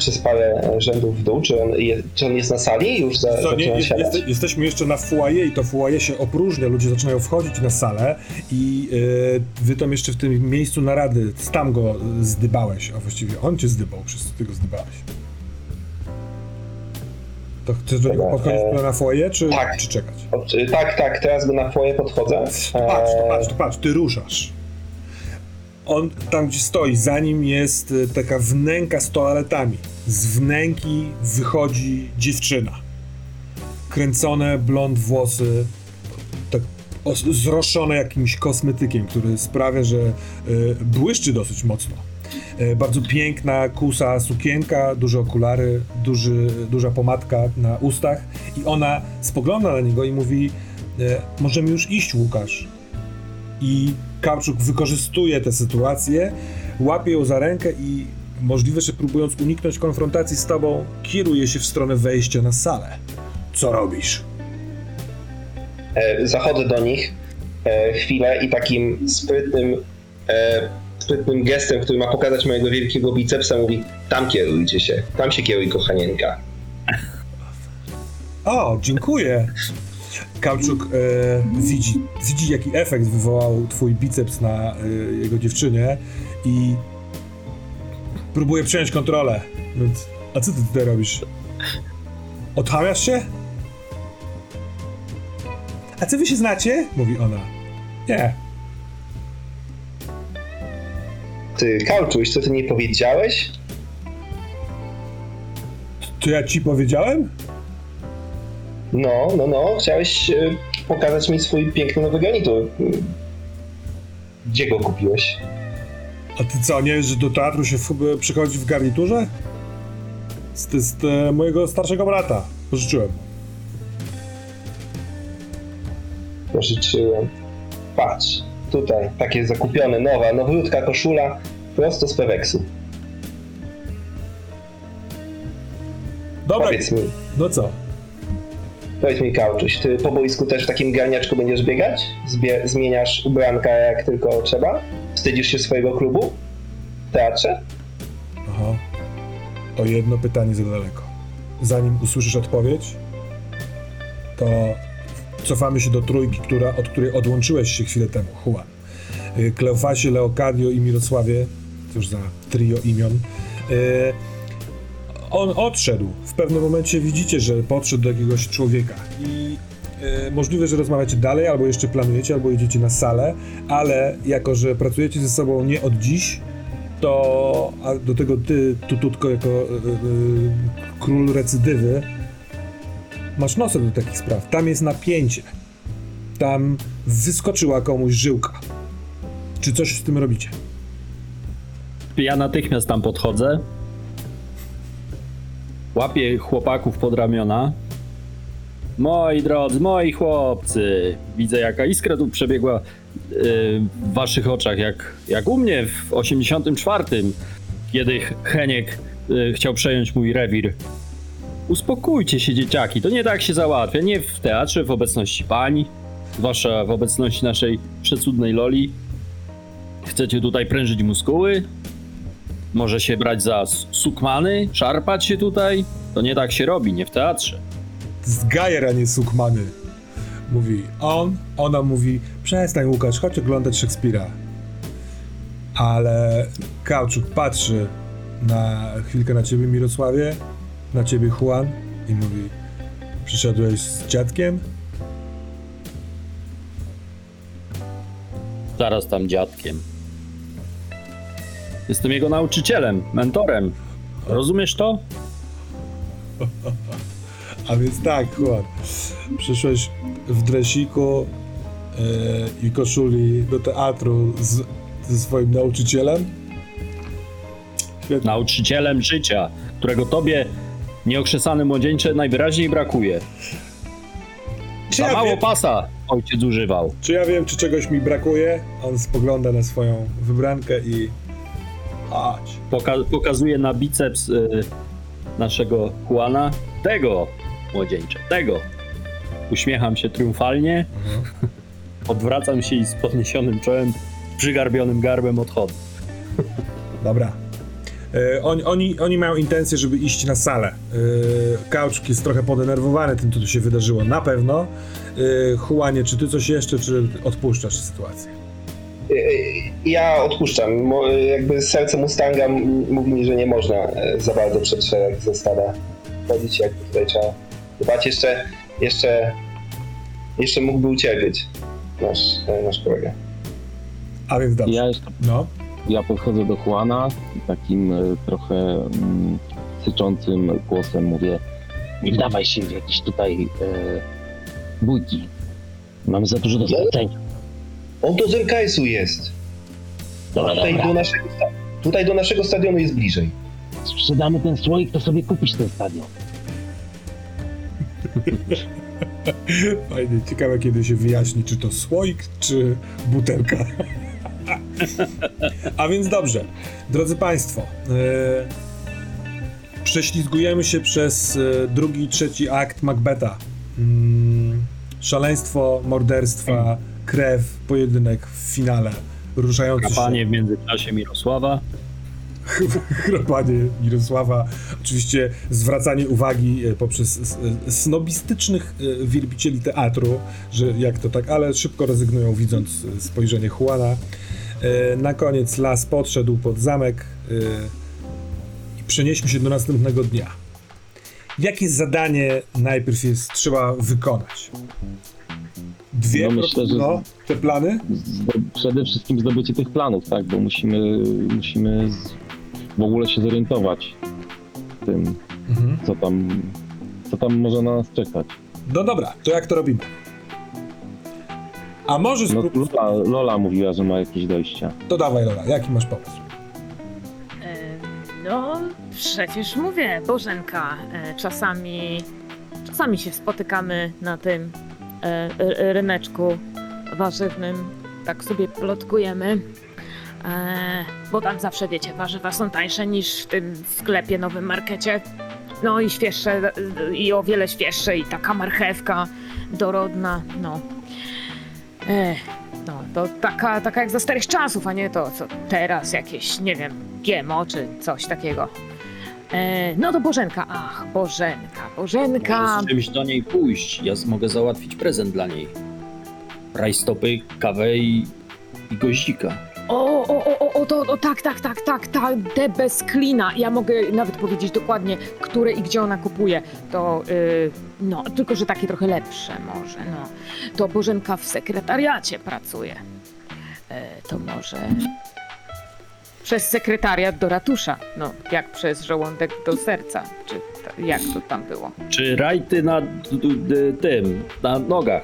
przez parę rzędów w dół. Czy on, je, czy on jest na sali? Już za, Co, nie, jest, jest, jesteśmy jeszcze na foyer i to foyer się opróżnia, ludzie zaczynają wchodzić na salę i yy, wy tam jeszcze w tym miejscu narady, tam go zdybałeś, a właściwie on cię zdybał, przez ty go zdybałeś. To chcesz do niego podchodzić e, na foyer, czy, tak. czy czekać? O, czy- tak, tak, teraz go na foje podchodzę. Patrz, to patrz, to patrz, ty ruszasz. On tam, gdzie stoi, za nim jest y, taka wnęka z toaletami. Z wnęki wychodzi dziewczyna. Kręcone blond włosy, tak os- zroszone jakimś kosmetykiem, który sprawia, że y, błyszczy dosyć mocno. Y, bardzo piękna, kusa sukienka, duże okulary, duży, duża pomadka na ustach i ona spogląda na niego i mówi e, możemy już iść, Łukasz. I Kauczuk wykorzystuje tę sytuację, łapie ją za rękę i możliwe, że próbując uniknąć konfrontacji z tobą, kieruje się w stronę wejścia na salę. Co robisz? E, zachodzę do nich e, chwilę i takim sprytnym, e, sprytnym gestem, który ma pokazać mojego wielkiego bicepsa, mówi tam kierujcie się, tam się kieruj kochanienka. O, dziękuję. Kauczuk e, widzi, widzi, jaki efekt wywołał twój biceps na e, jego dziewczynie i próbuje przejąć kontrolę. Więc, a co ty tutaj robisz? Odchamiasz się? A co wy się znacie? Mówi ona. Nie. Ty, Kauczuś, co ty nie powiedziałeś? To ja ci powiedziałem? No, no, no, chciałeś e, pokazać mi swój piękny nowy garnitur. Gdzie go kupiłeś? A ty co, nie wiesz, że do teatru się w, przychodzi w garniturze? Z, z, e, mojego starszego brata. Pożyczyłem. Pożyczyłem. Patrz, tutaj, takie zakupione, nowa, nowiutka koszula, prosto z Peweksu. Dobra, Powiedz mi, no co? Powiedz mi Kauczuś, ty po boisku też w takim garniaczku będziesz biegać? Zbie- zmieniasz ubranka jak tylko trzeba? Wstydzisz się swojego klubu? W teatrze? Aha. O jedno pytanie za daleko. Zanim usłyszysz odpowiedź, to cofamy się do trójki, która, od której odłączyłeś się chwilę temu. Juan. Y, Kleofasie, Leokadio i Mirosławie, cóż za trio imion. On odszedł. W pewnym momencie widzicie, że podszedł do jakiegoś człowieka i y, możliwe, że rozmawiacie dalej, albo jeszcze planujecie, albo idziecie na salę, ale jako, że pracujecie ze sobą nie od dziś, to a do tego ty, tututko, jako y, y, król recydywy, masz nosem do takich spraw. Tam jest napięcie. Tam wyskoczyła komuś żyłka. Czy coś z tym robicie? Ja natychmiast tam podchodzę. Łapię chłopaków pod ramiona. Moi drodzy, moi chłopcy, widzę jaka iskra tu przebiegła yy, w waszych oczach, jak, jak u mnie w 84, kiedy Heniek yy, chciał przejąć mój rewir. Uspokójcie się, dzieciaki, to nie tak się załatwia. Nie w teatrze, w obecności pani, zwłaszcza w obecności naszej przecudnej Loli. Chcecie tutaj prężyć muskuły? Może się brać za sukmany? Szarpać się tutaj? To nie tak się robi, nie w teatrze. Z gajer, a nie sukmany. Mówi on, ona mówi przestań Łukasz, chodź oglądać Szekspira. Ale Kauczuk patrzy na chwilkę na ciebie Mirosławie, na ciebie Juan i mówi przyszedłeś z dziadkiem? Zaraz tam dziadkiem. Jestem jego nauczycielem, mentorem. Rozumiesz to? A więc tak, Juan, przyszłeś w dresiku e, i koszuli do teatru z, ze swoim nauczycielem? Świetnie. Nauczycielem życia, którego tobie, nieokrzesany młodzieńcze, najwyraźniej brakuje. Czy Za ja, mało wiem, pasa ojciec używał. czy ja wiem, czy czegoś mi brakuje? On spogląda na swoją wybrankę i... Chodź. Poka- pokazuje na biceps y, naszego Juana. Tego, młodzieńcze, tego. Uśmiecham się triumfalnie. Odwracam się i z podniesionym czołem, przygarbionym garbem odchodzę. Dobra. E, oni, oni, oni mają intencję, żeby iść na salę. E, Kauczuk jest trochę podenerwowany tym, co tu się wydarzyło, na pewno. E, Juanie, czy ty coś jeszcze, czy odpuszczasz sytuację? Y, y, Ja odpuszczam. Jakby serce Mustanga mówi mi, że nie można e, za bardzo przed szereg ze stada chodzić, jak tutaj trzeba dbać. Jeszcze, jeszcze, jeszcze mógłby ucierpieć nasz, e, nasz kolega. A więc dobrze. Ja jeszcze No. ja podchodzę do Juana i takim e, trochę mm, syczącym głosem mówię nie wdawaj się w jakieś tutaj e, bójki. Mamy za dużo do stracenia. On to z MKS-u jest. Dobra, Tutaj dobra. do, naszego, tutaj do naszego stadionu jest bliżej. Sprzedamy ten słoik, to sobie kupisz ten stadion. Fajnie, ciekawe kiedy się wyjaśni, czy to słoik, czy butelka. A więc dobrze, drodzy Państwo, e, prześlizgujemy się przez e, drugi, trzeci akt Macbeta. Mm, szaleństwo, morderstwa, krew, pojedynek w finale, ruszający się Kapanie w międzyczasie Mirosława. chropanie Mirosława, oczywiście zwracanie uwagi e, poprzez e, snobistycznych e, wielbicieli teatru, że jak to tak, ale szybko rezygnują widząc spojrzenie Juana. Na koniec las podszedł pod zamek i przenieśmy się do następnego dnia. Jakie zadanie najpierw jest trzeba wykonać? Dwie, No, myślę, że- no, te plany? Przede wszystkim zdobycie tych planów, tak, bo musimy, musimy z, w ogóle się zorientować w tym, Mhm. co tam, co tam może na nas czekać. No dobra, to jak to robimy? A może No, sprób... Lola, Lola mówiła, że ma jakieś dojścia. To dawaj Lola, jaki masz pomysł? No, przecież mówię, Bożenka, e, czasami, czasami się spotykamy na tym ryneczku warzywnym, tak sobie plotkujemy, e, bo tam zawsze, wiecie, warzywa są tańsze niż w tym sklepie, nowym markecie. No i świeższe, e, i o wiele świeższe, i taka marchewka dorodna, no. E, no, to taka, taka jak za starych czasów, a nie to, co teraz, jakieś, nie wiem, GMO czy coś takiego. E, no to Bożenka, ach, Bożenka, Bożenka. Może z czymś do niej pójść. Ja z- mogę załatwić prezent dla niej. Rajstopy, kawę i, i goździka. O, o, o, o, o, to, o, tak, tak, tak, tak, tak, te bez klina. Ja mogę nawet powiedzieć dokładnie, które i gdzie ona kupuje. To, y, no, tylko że takie trochę lepsze może, no. To Bożenka w sekretariacie pracuje. E, to może przez sekretariat do ratusza, no, jak przez żołądek do serca, czy to, jak to tam było. Czy rajty na d- d- tym, na nogach?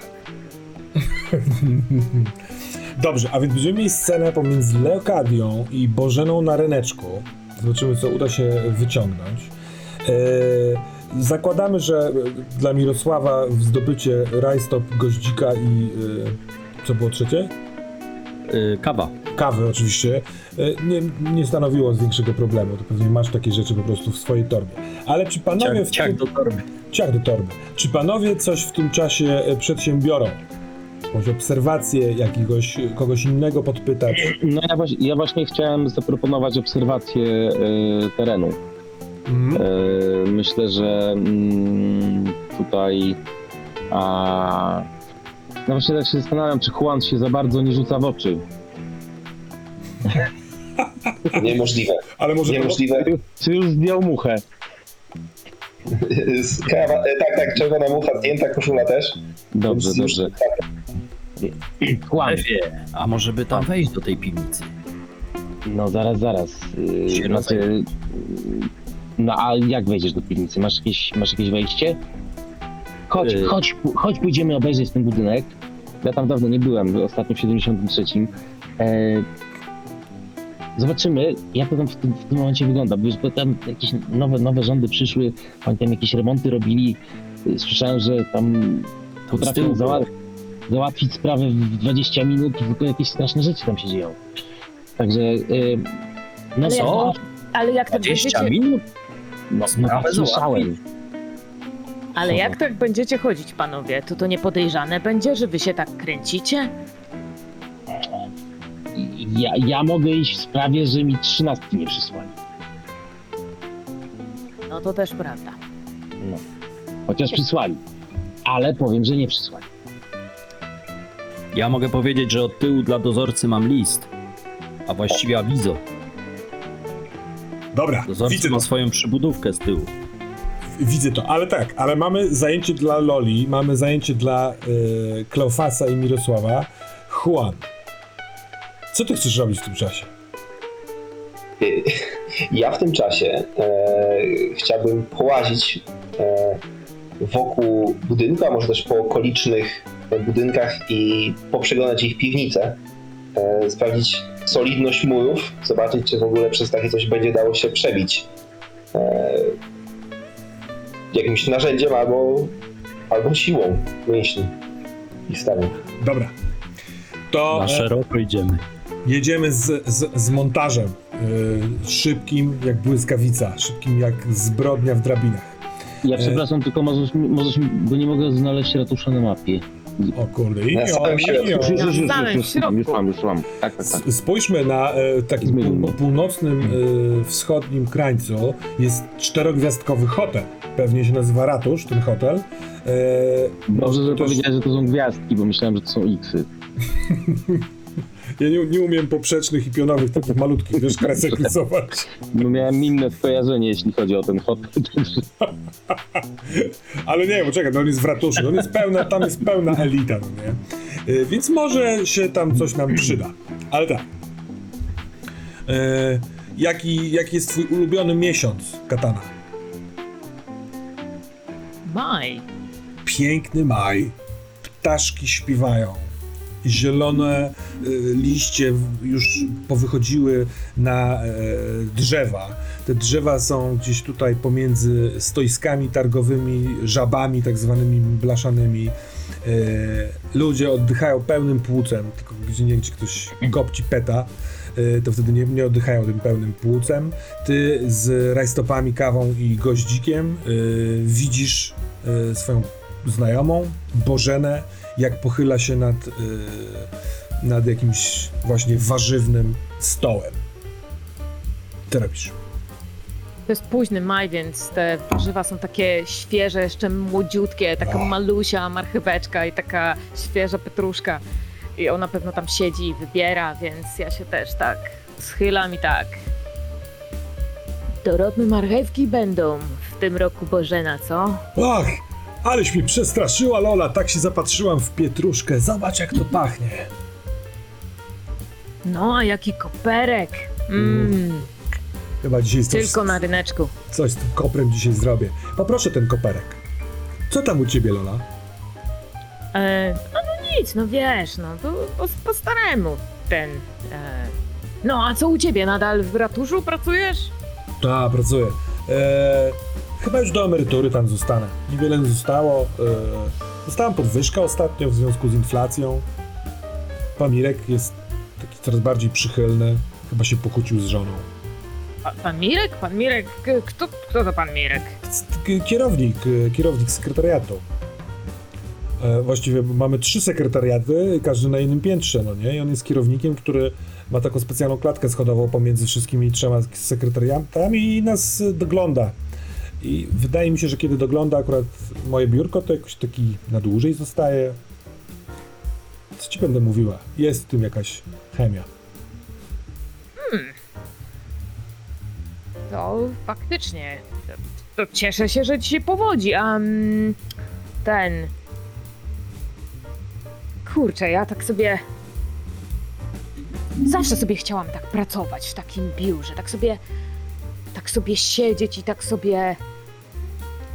Dobrze, a więc będziemy mieli scenę pomiędzy Leokadią i Bożeną na ryneczku. Zobaczymy, co uda się wyciągnąć. E, zakładamy, że dla Mirosława w zdobycie rajstop, goździka i... E, co było trzecie? Y, kawa. Kawy oczywiście. E, nie, nie stanowiło większego problemu. To pewnie masz takie rzeczy po prostu w swojej torbie. Ale czy panowie... Ciach, w ciach tym- do torby. Ciach do torby. Czy panowie coś w tym czasie e, przedsiębiorą? Jakąś obserwację jakiegoś, kogoś innego podpytać? No ja właśnie, ja właśnie chciałem zaproponować obserwację e, terenu. Mhm. E, myślę, że mm, tutaj a, no właśnie tak się zastanawiam, czy Juan się za bardzo nie rzuca w oczy. Niemożliwe. Ale może... Niemożliwe. Czy już zdjął muchę? Z Krawa, e, tak, tak, czerwona mucha zdjęta, koszula też. Dobrze, Więc dobrze. Szefie, a może by tam wejść do tej piwnicy? no zaraz, zaraz. Yy, znaczy, yy, no a jak wejdziesz do piwnicy? Masz jakieś, masz jakieś wejście? Chodź, Yy. chodź, chodź, pójdziemy obejrzeć ten budynek. Ja tam dawno nie byłem, ostatnio w 73. E, zobaczymy, jak to tam w tym, w tym momencie wygląda, bo, tam jakieś nowe, nowe rządy przyszły, oni tam jakieś remonty robili. Słyszałem, że tam potrafią tyłu załatwić, załatwić sprawę w 20 minut, tylko jakieś straszne rzeczy tam się dzieją. Także, yy, no Ale co? jak, ale jak tak 20 będziecie, minut? No, no tak słyszałem. ale jak tak będziecie chodzić, panowie, to to niepodejrzane będzie, że wy się tak kręcicie? Ja, ja mogę iść w sprawie, że mi trzynastki nie przysłali. No to też prawda. No. Chociaż przysłali. Ale powiem, że nie przysłali. Ja mogę powiedzieć, że od tyłu dla dozorcy mam list, a właściwie awizo. Dobra, Dozorca widzę ma to, swoją przybudówkę z tyłu. widzę to, ale tak, ale mamy zajęcie dla Loli, mamy zajęcie dla y, Kleofasa i Mirosława. Juan, co ty chcesz robić w tym czasie? Ja w tym czasie e, chciałbym połazić e, wokół budynku, a może też po okolicznych budynkach i poprzeglądać ich piwnice, e, sprawdzić solidność murów, zobaczyć, czy w ogóle przez takie coś będzie dało się przebić e, jakimś narzędziem albo, albo siłą mięśni i stanu. Dobra. To Na e, szeroko idziemy. Jedziemy z, z, z montażem. y, szybkim jak błyskawica, szybkim jak zbrodnia w drabinach. Ja przepraszam, tylko możesz, możesz, bo nie mogę znaleźć ratusza na mapie. O kurde, i o. Już, już, już, już, już, już mam, już mam. Tak, tak, tak. Spójrzmy na e, takim pół, północnym e, wschodnim krańcu. Jest czterogwiazdkowy hotel. Pewnie się nazywa Ratusz, ten hotel. E, Dobrze, że to też- powiedziałeś, że to są gwiazdki, bo myślałem, że to są X-y. Ja nie, nie umiem poprzecznych i pionowych, takich malutkich, wiesz, kresek rysować. No miałem inne skojarzenie, jeśli chodzi o ten także- Ale nie, bo czekaj, no on jest w ratuszu, on jest pełna, tam jest pełna elita, no nie? Y, Więc może się tam coś nam przyda. Ale tak. E, jaki, jaki jest twój ulubiony miesiąc, Katana? Maj. Piękny maj, ptaszki śpiewają, zielone y, liście już powychodziły na e, drzewa. Te drzewa są gdzieś tutaj pomiędzy stoiskami targowymi, żabami tak zwanymi blaszanymi. E, ludzie oddychają pełnym płucem, tylko gdzie nie gdzie ktoś kopci peta, e, to wtedy nie, nie oddychają tym pełnym płucem. Ty z rajstopami, kawą i goździkiem widzisz swoją znajomą, Bożenę, jak pochyla się nad, y, nad jakimś właśnie warzywnym stołem. Co robisz? To jest późny maj, więc te warzywa są takie świeże, jeszcze młodziutkie, taka Och. malusia marcheweczka i taka świeża petruszka. I ona pewno tam siedzi i wybiera, więc ja się też tak schylam i tak. Dorodne marchewki będą w tym roku Bożena, co? Ach, aleś mi przestraszyła Lola, tak się zapatrzyłam w pietruszkę. Zobacz jak to pachnie. No, a jaki koperek! Mmm, Chyba dzisiaj coś, tylko na ryneczku. coś z tym koprem dzisiaj zrobię. Poproszę ten koperek. Co tam u ciebie, Lola? E, no, no nic, no wiesz, no to po, po staremu ten. E, no a co u ciebie? Nadal w ratuszu pracujesz? Tak, pracuję. Eee, chyba już do emerytury tam zostanę. Niewiele zostało. Dostałem podwyżkę ostatnio w związku z inflacją. Pamirek jest taki coraz bardziej przychylny. Chyba się pokłócił z żoną. Pa, pan Mirek? Pan Mirek? Kto, kto to pan Mirek? Kierownik, e, kierownik sekretariatu. E, Właściwie mamy trzy sekretariaty, każdy na innym piętrze, no nie? I on jest kierownikiem, który ma taką specjalną klatkę schodową pomiędzy wszystkimi trzema sekretariatami i nas e, dogląda. I wydaje mi się, że kiedy dogląda akurat moje biurko, to jakoś taki na dłużej zostaje. Co ci będę mówiła? Jest w tym jakaś chemia. To faktycznie. To, cieszę się, że ci się powodzi, a mm, ten. Kurczę, ja tak sobie. Zawsze sobie chciałam tak pracować w takim biurze, tak sobie. Tak sobie siedzieć i tak sobie.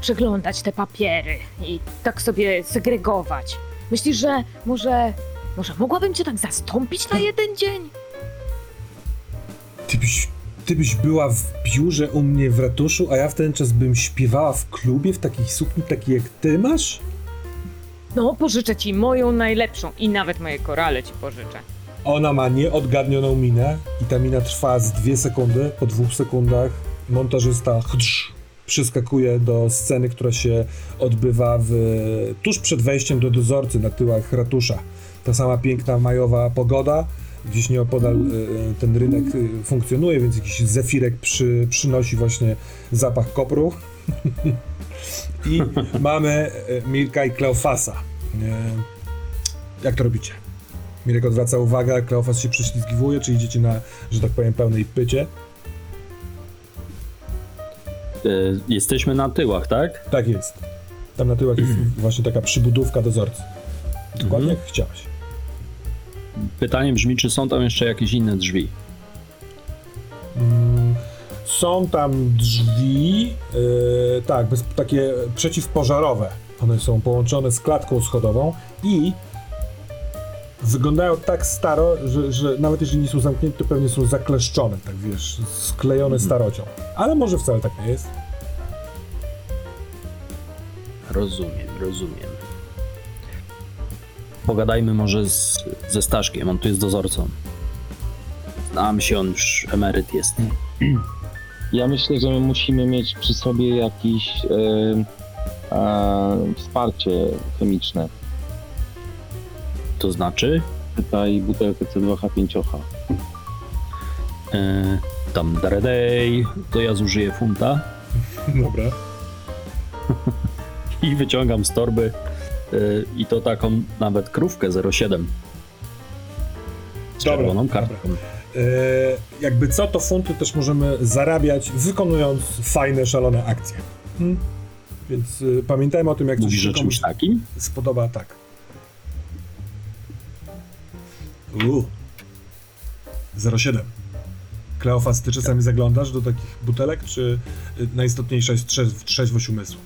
Przeglądać te papiery i tak sobie segregować. Myślisz, że może. Może mogłabym cię tak zastąpić na jeden dzień? Ty byś, ty byś była w biurze u mnie w ratuszu, a ja w ten czas bym śpiewała w klubie w takiej sukni, takiej jak ty masz? No, pożyczę ci moją najlepszą i nawet moje korale ci pożyczę. Ona ma nieodgadnioną minę i ta mina trwa z dwie sekundy. Po dwóch sekundach montażysta chdrz, przyskakuje do sceny, która się odbywa w, tuż przed wejściem do dozorcy na tyłach ratusza. Ta sama piękna majowa pogoda, Gdzieś nieopodal e, ten rynek e, funkcjonuje, więc jakiś zefirek przy, przynosi właśnie zapach kopru. I mamy e, Mirka i Kleofasa. E, Jak to robicie? Mirek odwraca uwagę, Kleofas się prześlizgiwuje, czy idziecie na, że tak powiem, pełnej pycie? E, jesteśmy na tyłach, tak? Tak jest. Tam na tyłach jest właśnie taka przybudówka dozorcy. Dokładnie jak chciałeś. Pytanie brzmi, czy są tam jeszcze jakieś inne drzwi? Mm, Są tam drzwi, yy, tak, bez, takie przeciwpożarowe. One są połączone z klatką schodową i wyglądają tak staro, że, że nawet jeżeli nie są zamknięte, to pewnie są zakleszczone, tak wiesz, sklejone starocią. Ale może wcale tak nie jest. Rozumiem, rozumiem. Pogadajmy może z, ze Staszkiem, on tu jest dozorcą. Znam się, on już emeryt jest. Ja myślę, że my musimy mieć przy sobie jakieś e, e, wsparcie chemiczne. To znaczy, Tutaj butelkę C2H5OH. e, tam Daredej, to ja zużyję funta Dobra. i wyciągam z torby e, i to taką nawet krówkę 07 z Dobra, czerwoną dobra. kartką. Yy, jakby co, to funty też możemy zarabiać, wykonując fajne, szalone akcje. Hmm? Więc yy, pamiętajmy o tym, jak coś Mówisz się o komuś czymś takim? spodoba, tak. Uuu. 07. Kleofas, ty czasami zaglądasz do takich butelek, czy y, najistotniejsza jest trzeźw- trzeźwość umysłu?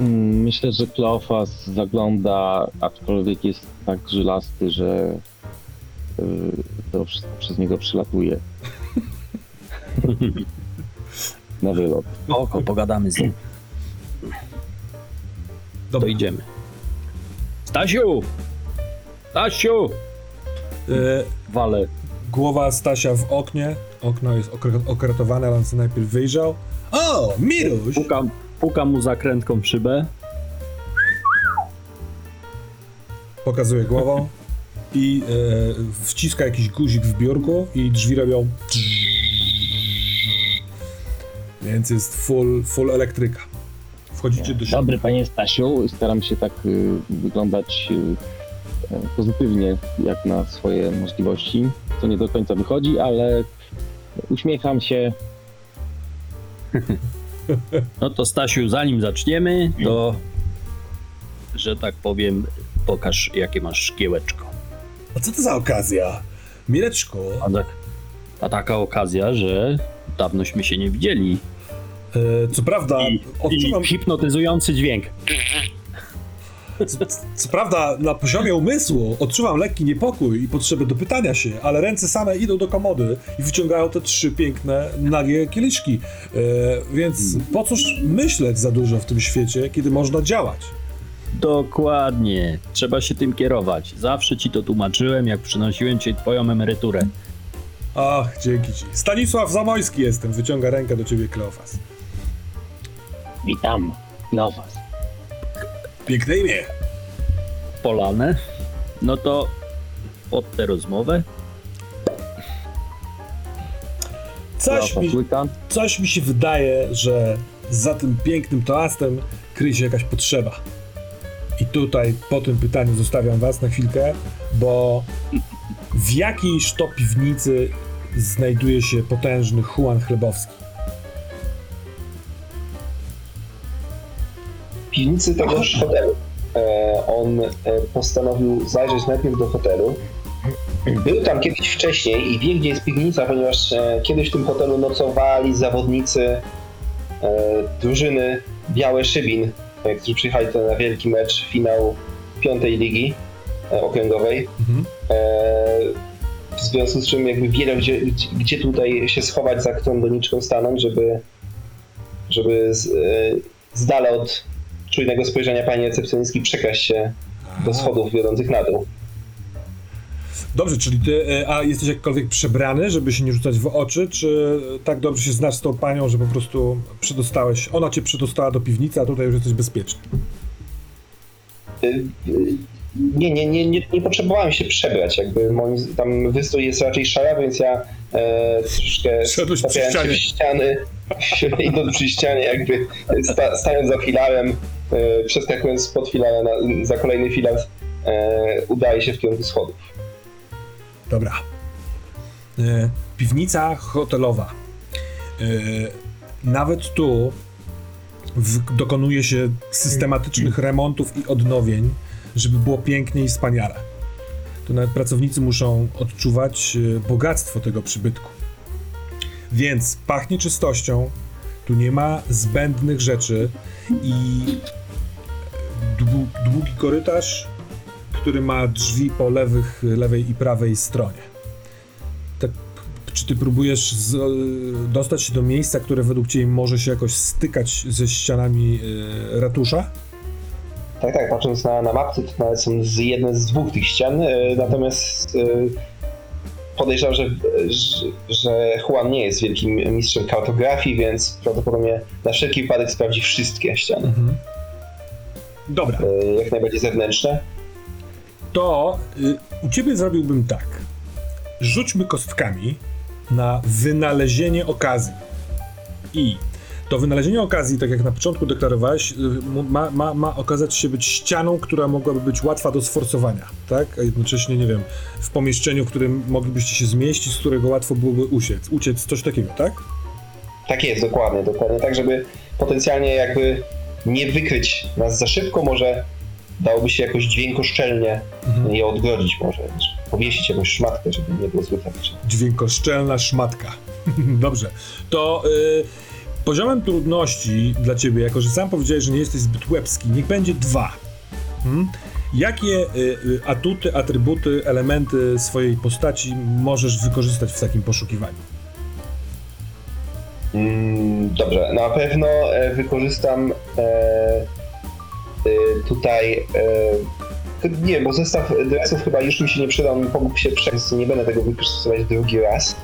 Mm, Myślę, że Kleofas zagląda, aczkolwiek jest tak żylasty, że y, to wszystko przez niego przylatuje. Na wylot. Oko, pogadamy z nim. To Dobra. idziemy. Stasiu! Stasiu! Y, Wale. głowa Stasia w oknie. Okno jest okre- okratowane, ale on sobie najpierw wyjrzał. O, Miruś! Pukam, pukam mu zakrętką w szybę. Pokazuje głową i e, wciska jakiś guzik w biurku i drzwi robią więc jest full, full elektryka. Wchodzicie do środka. Dobry panie Stasiu, staram się tak y, wyglądać y, pozytywnie jak na swoje możliwości, co nie do końca wychodzi, ale uśmiecham się. No to Stasiu, zanim zaczniemy, to, że tak powiem, pokaż jakie masz szkiełeczko. A co to za okazja? Mireczku, A, tak, a taka okazja, że dawnośmy się nie widzieli. e, co prawda I, odczuwam, I hipnotyzujący dźwięk. Co, co prawda na poziomie umysłu odczuwam lekki niepokój i potrzebę dopytania się, ale ręce same idą do komody i wyciągają te trzy piękne, nagie kieliszki. E, więc po cóż myśleć za dużo w tym świecie, kiedy można działać? Dokładnie. Trzeba się tym kierować. Zawsze ci to tłumaczyłem, jak przynosiłem ci twoją emeryturę. Ach, dzięki ci. Stanisław Zamojski jestem, wyciąga rękę do ciebie Kleofas. Witam, Kleofas. Piękne imię. Polane. No to pod tę rozmowę Coś mi, coś mi się wydaje, że za tym pięknym toastem kryje się jakaś potrzeba. I tutaj po tym pytaniu zostawiam was na chwilkę, bo w jakiejś to piwnicy znajduje się potężny Juan Chlebowski. Piwnicy tegoż hotelu. E, on e, postanowił zajrzeć najpierw do hotelu. Był tam kiedyś wcześniej i wie, gdzie jest piwnica, ponieważ e, kiedyś w tym hotelu nocowali zawodnicy drużyny Białe Szybin, którzy przyjechali tutaj na wielki mecz, finał piątej ligi okręgowej. Mhm. W związku z czym jakby wiedział, gdzie, gdzie- tutaj się schować, za którą doniczką stanąć, żeby, żeby z, z dala od czujnego spojrzenia pani recepcjonistki przekraść się do schodów wiodących na dół. Dobrze, czyli ty, e, a jesteś jakkolwiek przebrany, żeby się nie rzucać w oczy, czy tak dobrze się znasz z tą panią, że po prostu przedostałeś, ona cię przedostała do piwnicy, a tutaj już jesteś bezpieczny? Y, y, Nie, nie, nie, nie, nie potrzebowałem się przebrać, jakby moim, tam wystrój jest raczej szara, więc ja e, troszeczkę stawiałem się w ściany, idąc przy ścianie, jakby sta, stając za filarem, e, przeskakując pod filarem na, za kolejny filar, e, udaje się w kierunku schodów. Dobra. E, piwnica hotelowa. E, nawet tu w, dokonuje się systematycznych remontów i odnowień, żeby było pięknie i wspaniale. To nawet pracownicy muszą odczuwać e, bogactwo tego przybytku. Więc pachnie czystością, tu nie ma zbędnych rzeczy i dłu- długi korytarz, który ma drzwi po lewych, lewej i prawej stronie. Tak, czy ty próbujesz z, e, dostać się do miejsca, które według ciebie może się jakoś stykać ze ścianami e, ratusza? Tak, tak, patrząc na, na to nawet są z jedne z dwóch tych ścian, e, natomiast e, podejrzewam, że, że, że Juan nie jest wielkim mistrzem kartografii, więc prawdopodobnie na wszelki wypadek sprawdzi wszystkie ściany, Dobra, e, jak najbardziej zewnętrzne. to y, u ciebie zrobiłbym tak. Rzućmy kostkami na wynalezienie okazji. I to wynalezienie okazji, tak jak na początku deklarowałeś, y, ma, ma, ma okazać się być ścianą, która mogłaby być łatwa do sforcowania, tak? A jednocześnie, nie wiem, w pomieszczeniu, w którym moglibyście się zmieścić, z którego łatwo byłoby uciec, uciec, coś takiego, tak? Tak jest, dokładnie, dokładnie. Tak, żeby potencjalnie jakby nie wykryć nas za szybko, może dałoby się jakoś dźwiękoszczelnie Mhm. je odgrodzić może, powiesić jakąś szmatkę, żeby nie było faktycznie. Dźwiękoszczelna szmatka. Dobrze. To y, poziomem trudności dla ciebie, jako że sam powiedziałeś, że nie jesteś zbyt łebski, niech będzie dwa. Hmm? Jakie y, y, atuty, atrybuty, elementy swojej postaci możesz wykorzystać w takim poszukiwaniu? Mm, dobrze, na pewno e, wykorzystam e, e, tutaj. E, nie bo zestaw dresów chyba już mi się nie przydał, mi się przez, nie będę tego wykorzystywać drugi raz.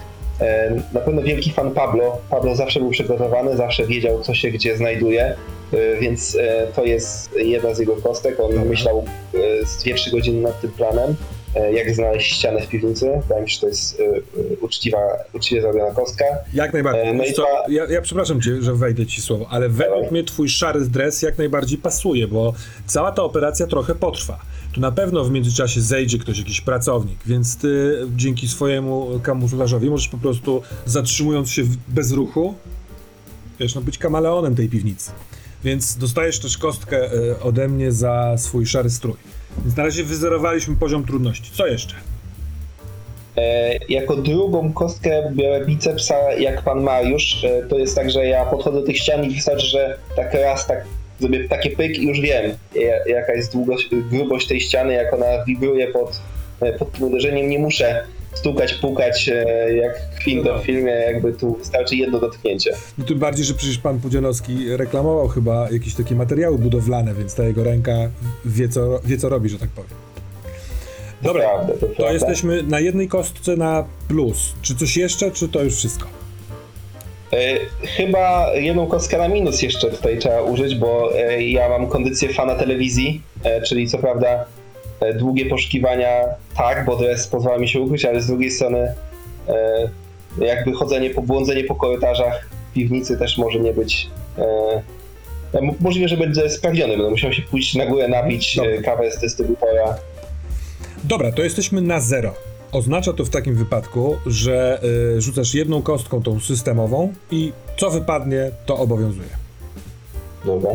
Na pewno wielki fan Pablo. Pablo zawsze był przygotowany, zawsze wiedział, co się gdzie znajduje, e, więc e, to jest jedna z jego kostek. On Dobra. myślał e, z 2-3 godziny nad tym planem, jak znaleźć ścianę w piwnicy. Wydaje mi się, że to jest e, e, uczciwa, uczciwie zrobiona kostka. Jak najbardziej. E, no i co, ja, ja przepraszam cię, że wejdę ci słowo, ale według mnie twój szary dres jak najbardziej pasuje, bo cała ta operacja trochę potrwa. Tu na pewno w międzyczasie zejdzie ktoś, jakiś pracownik, więc ty dzięki swojemu kamuflażowi możesz po prostu zatrzymując się bez ruchu, wiesz, no być kameleonem tej piwnicy. Więc dostajesz też kostkę e, ode mnie za swój szary strój. Więc na razie wyzerowaliśmy poziom trudności. Co jeszcze? E, jako drugą kostkę biorę bicepsa jak pan Mariusz. E, to jest tak, że ja podchodzę do tych ścian i wystarczy, że tak raz tak zrobię takie pyk i już wiem, ja- jaka jest długość, grubość tej ściany, jak ona wibruje pod, e, pod tym uderzeniem. Nie muszę stukać, pukać e, jak No. w filmie, jakby tu wystarczy jedno dotknięcie. No tym bardziej, że przecież pan Pudzianowski reklamował chyba jakieś takie materiały budowlane, więc ta jego ręka wie co, wie, co robi, że tak powiem. To Dobra, prawda, to, to prawda. jesteśmy na jednej kostce na plus. Czy coś jeszcze, czy to już wszystko? E, Chyba jedną kostkę na minus jeszcze tutaj trzeba użyć, bo e, ja mam kondycję fana telewizji, e, czyli co prawda długie poszukiwania tak, bo dres pozwala mi się ukryć, ale z drugiej strony jakby chodzenie, po błądzenie po korytarzach piwnicy też może nie być e, m- Możliwe, że będzie sprawdziony, będę musiał się pójść na górę, napić Dobra. e, kawę z dystrybutora. Dobra, to jesteśmy na zero. Oznacza to w takim wypadku, że y, rzucasz jedną kostką tą systemową i co wypadnie, to obowiązuje. Dobra.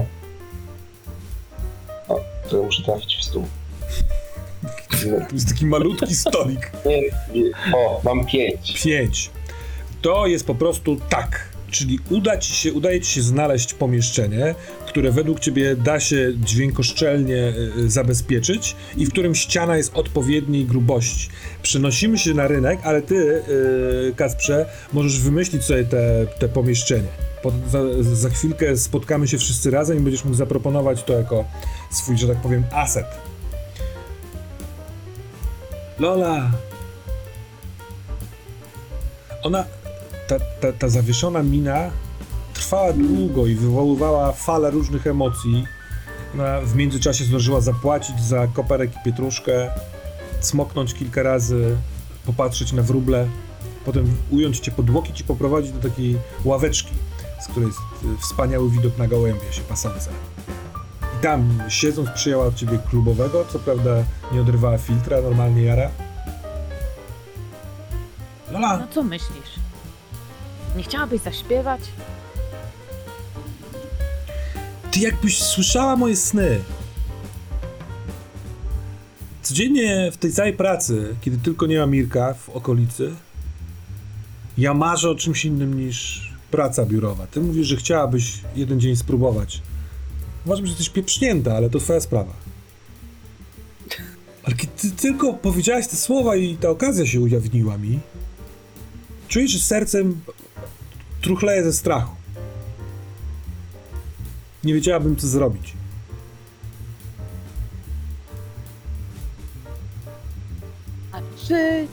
O, to muszę trafić w stół. To jest taki malutki stolik. Nie, nie. O, mam pięć. 5. To jest po prostu tak. Czyli uda ci się, udaje ci się znaleźć pomieszczenie, które według ciebie da się dźwiękoszczelnie y, zabezpieczyć i w którym ściana jest odpowiedniej grubości. Przenosimy się na rynek, ale ty, y, Kasprze, możesz wymyślić sobie te, te pomieszczenie. Po, za, za chwilkę spotkamy się wszyscy razem i będziesz mógł zaproponować to jako swój, że tak powiem, aset. Lola, ona, ta, ta, ta zawieszona mina trwała długo i wywoływała falę różnych emocji. Ona w międzyczasie zdążyła zapłacić za koperek i pietruszkę, smoknąć kilka razy, popatrzeć na wróble, potem ująć cię pod łokieć i poprowadzić do takiej ławeczki, z której jest y, wspaniały widok na gołębie się pasące. I tam, siedząc, przyjęła od ciebie klubowego, co prawda nie odrywała filtra, normalnie jara. Lola, No co myślisz? Nie chciałabyś zaśpiewać? Ty jakbyś słyszała moje sny. Codziennie w tej całej pracy, kiedy tylko nie ma Mirka w okolicy, ja marzę o czymś innym niż praca biurowa. Ty mówisz, że chciałabyś jeden dzień spróbować. Uważam, że jesteś pieprznięta, ale to twoja sprawa. Ale kiedy ty tylko powiedziałaś te słowa i ta okazja się ujawniła mi, czuję, że sercem truchleję ze strachu. Nie wiedziałabym, co zrobić. A czy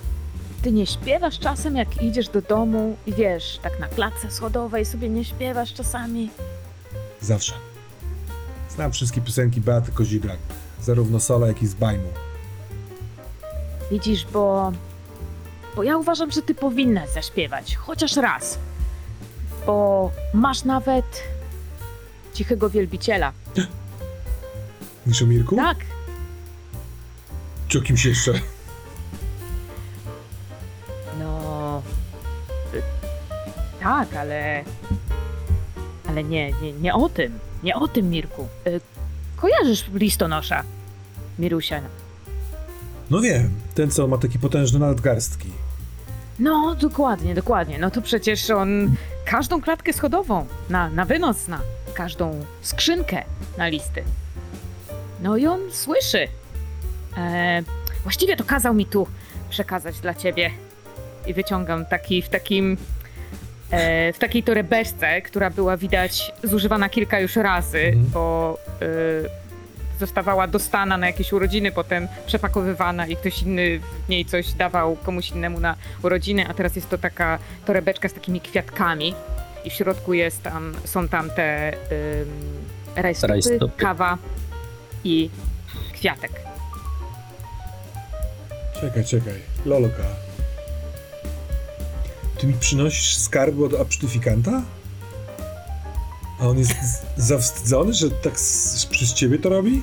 ty nie śpiewasz czasem, jak idziesz do domu i wiesz, tak na klatce schodowej sobie nie śpiewasz czasami? Zawsze. Znam wszystkie piosenki Beaty Kozidrak, zarówno solo, jak i z bajmu. Widzisz, bo. Bo ja uważam, że ty powinnaś zaśpiewać, chociaż raz. Bo masz nawet cichego wielbiciela. Mówisz o Mirku? Tak, Czy o kimś jeszcze? no. y, Tak, ale. Ale nie, nie, nie o tym. Nie o tym, Mirku. Y, Kojarzysz listonosza, Mirusia. No wiem, ten co ma taki potężny nadgarstki. No, dokładnie, dokładnie. No to przecież on każdą klatkę schodową na, na wynos zna, każdą skrzynkę na listy. No i on słyszy. E, właściwie to kazał mi tu przekazać dla ciebie. I wyciągam taki w takim. E, w takiej torebeczce, która była widać zużywana kilka już razy, Mhm. bo e, zostawała dostana na jakieś urodziny, potem przepakowywana i ktoś inny w niej coś dawał komuś innemu na urodziny, a teraz jest to taka torebeczka z takimi kwiatkami i w środku jest tam, są tam te ym, rajstopy, Rajstopy. kawa i kwiatek. Czekaj, czekaj. Loloka. Ty mi przynosisz skarby od absztyfikanta? A on jest zawstydzony, że tak przez ciebie to robi?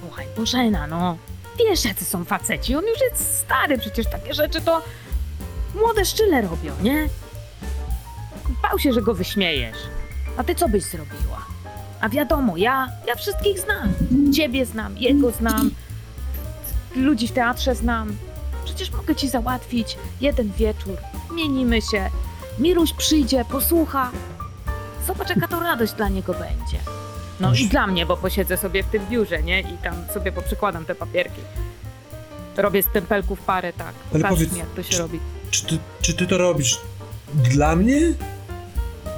Słuchaj, Bożena, no. Wiesz, jacy są faceci. On już jest stary, przecież takie rzeczy to młode szczyle robią, nie? Bał się, że go wyśmiejesz. A ty co byś zrobiła? A wiadomo, ja, ja wszystkich znam. Ciebie znam, jego znam, ludzi w teatrze znam. Przecież mogę ci załatwić jeden wieczór. Mienimy się. Miruś przyjdzie, posłucha. Zobacz, jaka to radość dla niego będzie. No i dla mnie, bo posiedzę sobie w tym biurze, nie? I tam sobie poprzykładam te papierki. Robię z tempelków parę, tak. Ale Pokaż powiedz, mi, jak to się czy- robi. Czy ty, czy ty to robisz dla mnie?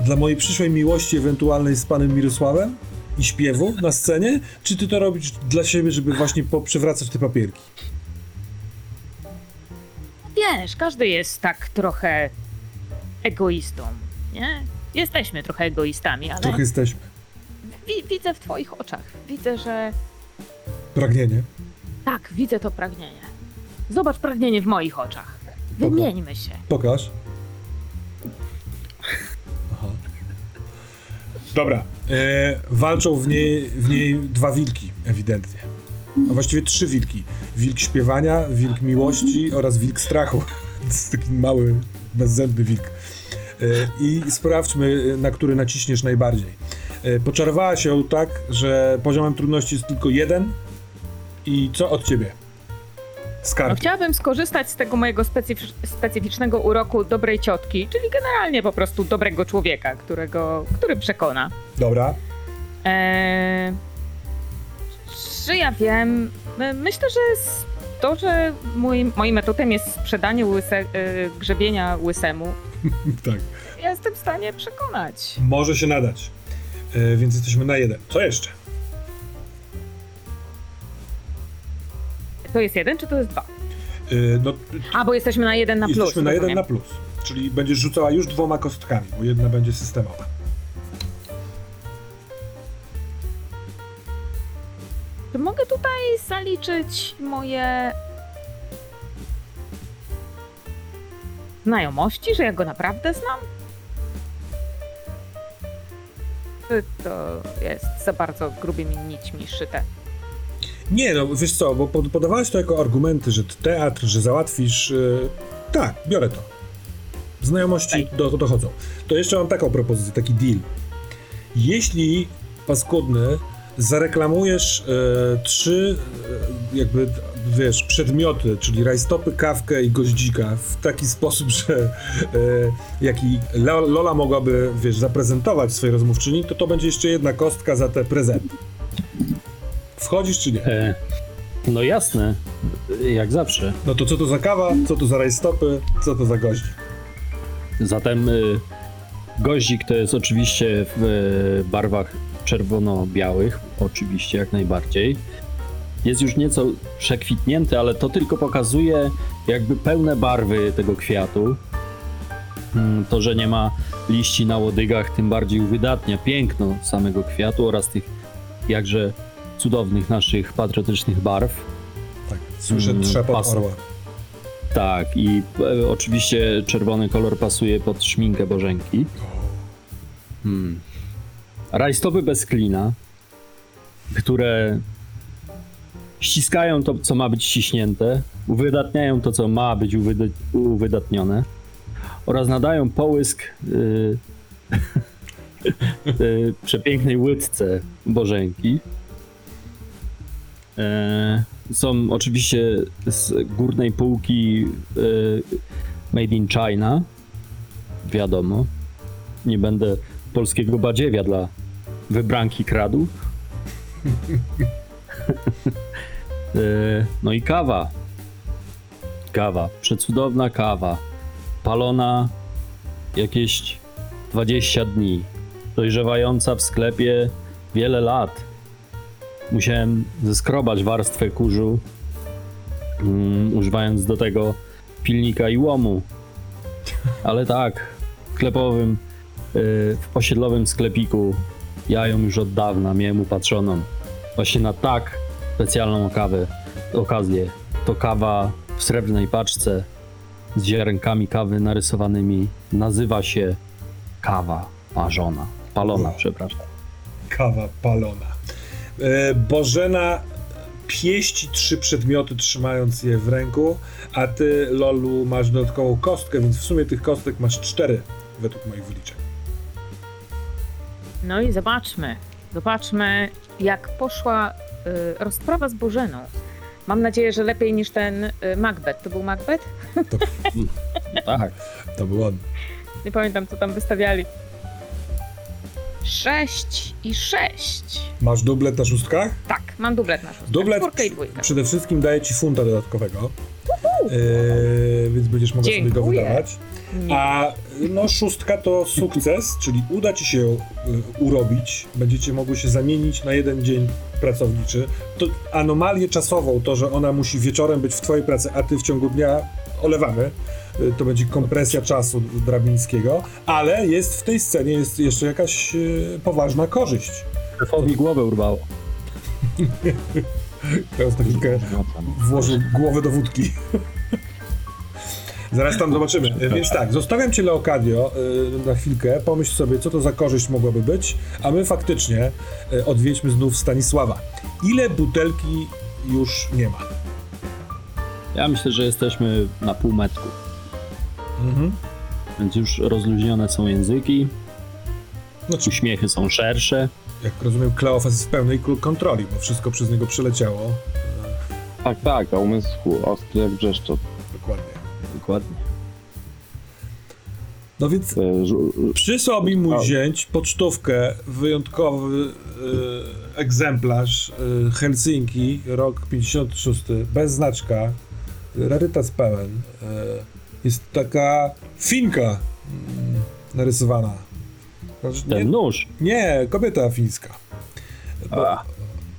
Dla mojej przyszłej miłości ewentualnej z panem Mirosławem? I śpiewu na scenie? Czy ty to robisz dla siebie, żeby właśnie poprzewracać te papierki? Wiesz, każdy jest tak trochę egoistą, nie? Jesteśmy trochę egoistami, ale Trochę jesteśmy. wi- widzę w twoich oczach. Widzę, że Pragnienie. tak, widzę to pragnienie. Zobacz pragnienie w moich oczach. Wymieńmy się. Pokaż. Aha. Dobra. E, walczą w niej, w niej dwa wilki, ewidentnie. A właściwie trzy wilki. Wilk śpiewania, wilk miłości oraz wilk strachu. To jest taki mały, bezzębny wilk. I sprawdźmy, na który naciśniesz najbardziej. E, poczarowała się tak, że poziomem trudności jest tylko jeden. I co od ciebie? No, Skarb. chciałabym skorzystać z tego mojego specyficz- specyficznego uroku dobrej ciotki, czyli generalnie po prostu dobrego człowieka, którego, który przekona. Dobra. Eee, czy ja wiem? My- Myślę, że to, że mój, moim atutem jest sprzedanie łyse, e, grzebienia łysemu, tak. ja jestem w stanie przekonać. Może się nadać. E, więc jesteśmy na jeden. Co jeszcze? To jest jeden, czy to jest dwa? E, no, A, bo jesteśmy na jeden na plus. jesteśmy na jeden rozumiem. na plus. Czyli będziesz rzucała już dwoma kostkami, bo jedna będzie systemowa. Czy mogę tutaj zaliczyć moje znajomości, że ja go naprawdę znam? To jest za bardzo grubymi nićmi szyte? Nie, no wiesz co, bo pod- podawałeś to jako argumenty, że teatr, że załatwisz. Yy, tak, biorę to. Znajomości do, dochodzą. To jeszcze mam taką propozycję, taki deal. Jeśli paskudny zareklamujesz e, trzy e, jakby wiesz, przedmioty, czyli rajstopy, kawkę i goździka w taki sposób, że e, jaki Lo- Lola mogłaby, wiesz, zaprezentować swojej rozmówczyni, to to będzie jeszcze jedna kostka za te prezenty. Wchodzisz czy nie? E, no jasne, jak zawsze. No to co to za kawa, co to za rajstopy, co to za goździk? Zatem y, goździk to jest oczywiście w y, barwach czerwono-białych, oczywiście jak najbardziej. Jest już nieco przekwitnięty, ale to tylko pokazuje jakby pełne barwy tego kwiatu. Mm, To, że nie ma liści na łodygach, tym bardziej uwydatnia piękno samego kwiatu oraz tych jakże cudownych naszych patriotycznych barw. Tak, słyszę Mm, trzepot pas- orła. Tak, i e, oczywiście czerwony kolor pasuje pod szminkę Bożenki. Hmm. Rajstopy bez klina, które ściskają to, co ma być ściśnięte, uwydatniają to, co ma być uwyda- uwydatnione oraz nadają połysk y, y, przepięknej łydce Bożenki. E, są oczywiście z górnej półki y, Made in China. Wiadomo. Nie będę polskiego badziewia dla wybranki kradł. Y, no i kawa. Kawa. Przecudowna kawa. Palona jakieś 20 dni. Dojrzewająca w sklepie wiele lat. Musiałem zeskrobać warstwę kurzu, mm, używając do tego pilnika i łomu. Ale tak, w sklepowym, yy, w osiedlowym sklepiku ja ją już od dawna miałem upatrzoną. Właśnie na tak specjalną kawę, okazję. To kawa w srebrnej paczce z ziarenkami kawy narysowanymi. Nazywa się kawa parzona. Palona, przepraszam. Kawa palona. E, Bożena pieści trzy przedmioty, trzymając je w ręku, a ty, Lolu, masz dodatkową kostkę, więc w sumie tych kostek masz cztery, według moich wyliczeń. No i zobaczmy, zobaczmy jak poszła rozprawa z Bożeną. Mam nadzieję, że lepiej niż ten y, Macbeth. To był Macbeth? Tak. To był on. Nie pamiętam, co tam wystawiali. Sześć i sześć. Masz dublet na szóstkach? Tak, mam dublet na szóstkę. Dublet Czwórkę i dwójkę. przede wszystkim daje ci funta dodatkowego, e, więc będziesz mogła sobie go wydawać. Nie. A no szóstka to sukces, czyli uda ci się ją y, urobić. Będziecie mogły się zamienić na jeden dzień pracowniczy. To anomalię czasową, to, że ona musi wieczorem być w twojej pracy, a ty w ciągu dnia olewamy. y, To będzie kompresja czasu Drabińskiego, ale jest w tej scenie jest jeszcze jakaś y, poważna korzyść. Szefowi głowę urwało. Teraz tak włożył głowę do wódki. Zaraz tam zobaczymy. E, Więc tak, zostawiam cię Leocadio y, na chwilkę. Pomyśl sobie, co to za korzyść mogłaby być, a my faktycznie y, odwiedźmy znów Stanisława. Ile butelki już nie ma? Ja myślę, że jesteśmy na półmetku, Mhm. więc już rozluźnione są języki, Znaczy, uśmiechy są szersze. jak rozumiem, Kleofas jest w pełnej kontroli, bo wszystko przez niego przyleciało. Tak, tak, a umysł ostry jak brzeszczot. Dokładnie. Dokładnie. No więc E, Przysłał mi mój zięć pocztówkę, wyjątkowy e, egzemplarz e, Helsinki, rok 56, bez znaczka, rarytas pełen. E, jest taka finka mm, narysowana. Znaczy, Ten Nie, nóż. nie, kobieta fińska.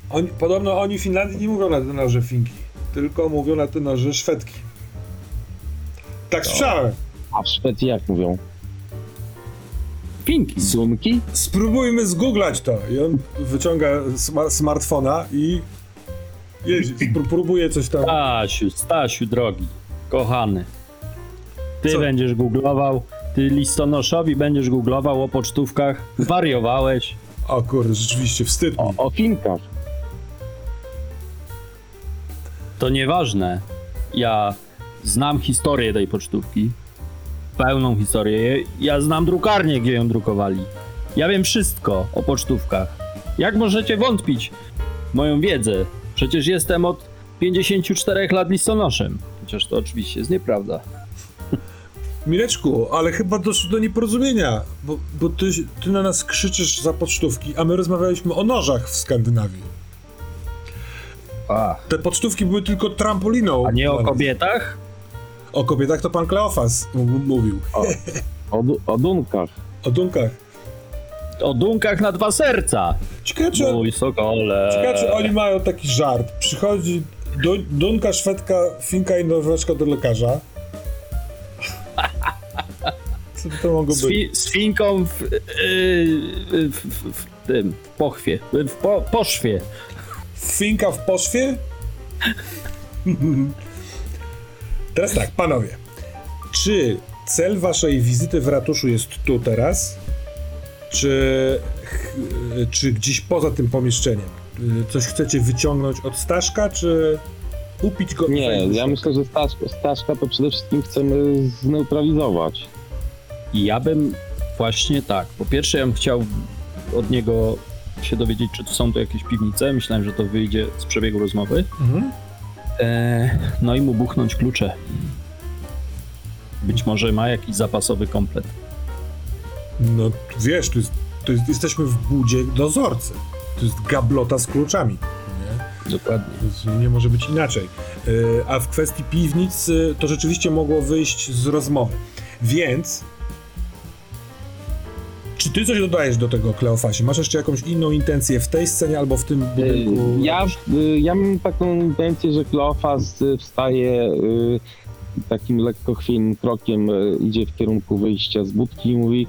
Oni, podobno oni w Finlandii nie mówią na te noże finki, tylko mówią na te noże szwedki. Tak słyszałem. a w Szwecji jak mówią? Pinki. Sumki? Spróbujmy zgooglać to. I on wyciąga sma- smartfona i Jeździ, spró- próbuje coś tam. Stasiu, Stasiu, drogi, kochany. Ty Co? będziesz googlował, ty listonoszowi będziesz googlował o pocztówkach. Wariowałeś. O kurde, rzeczywiście, wstyd mi. O, o Finkach. To nieważne. Ja znam historię tej pocztówki. Pełną historię. Ja znam drukarnię, gdzie ją drukowali. Ja wiem wszystko o pocztówkach. Jak możecie wątpić moją wiedzę? Przecież jestem od 54 lat listonoszem. Chociaż to oczywiście jest nieprawda. Mileczku, ale chyba doszło do nieporozumienia, bo, bo ty, ty na nas krzyczysz za pocztówki, a my rozmawialiśmy o nożach w Skandynawii. A, Te pocztówki były tylko trampoliną. a nie o kobietach? O kobietach to pan Kleofas m- mówił. O, du- o Dunkach. O dunkach. O dunkach na dwa serca. Ciekawe, czy, Mój sokole. ciekawe, czy oni mają taki żart. Przychodzi du, dunka, szwedka, finka i norweczka do lekarza. Co by to mogło Z, być? fi- z finką w, yy, w, w, w tym, w pochwie, w po, poszwie. Finka w poszwie? Teraz tak, panowie. Czy cel waszej wizyty w ratuszu jest tu teraz? Czy, czy gdzieś poza tym pomieszczeniem? Y, Coś chcecie wyciągnąć od Staszka, czy upić go? Nie, ja myślę, że Staszka, Staszka to przede wszystkim chcemy zneutralizować. Ja bym właśnie tak. Po pierwsze, ja bym chciał od niego się dowiedzieć, czy tu są tu jakieś piwnice. Myślałem, że to wyjdzie z przebiegu rozmowy. Mhm. E, no i mu buchnąć klucze. Być może ma jakiś zapasowy komplet. No wiesz, tu jest, tu jest, jesteśmy w budzie dozorcy. To jest gablota z kluczami. Nie? Dokładnie. Nie może być inaczej. Yy, A w kwestii piwnic yy, to rzeczywiście mogło wyjść z rozmowy. Więc. Czy ty coś dodajesz do tego, Kleofasie? Masz jeszcze jakąś inną intencję w tej scenie albo w tym budynku? Y, Ja, y, ja mam taką intencję, że Kleofas y, wstaje takim lekko chwiejnym krokiem, idzie w kierunku wyjścia z budki i mówi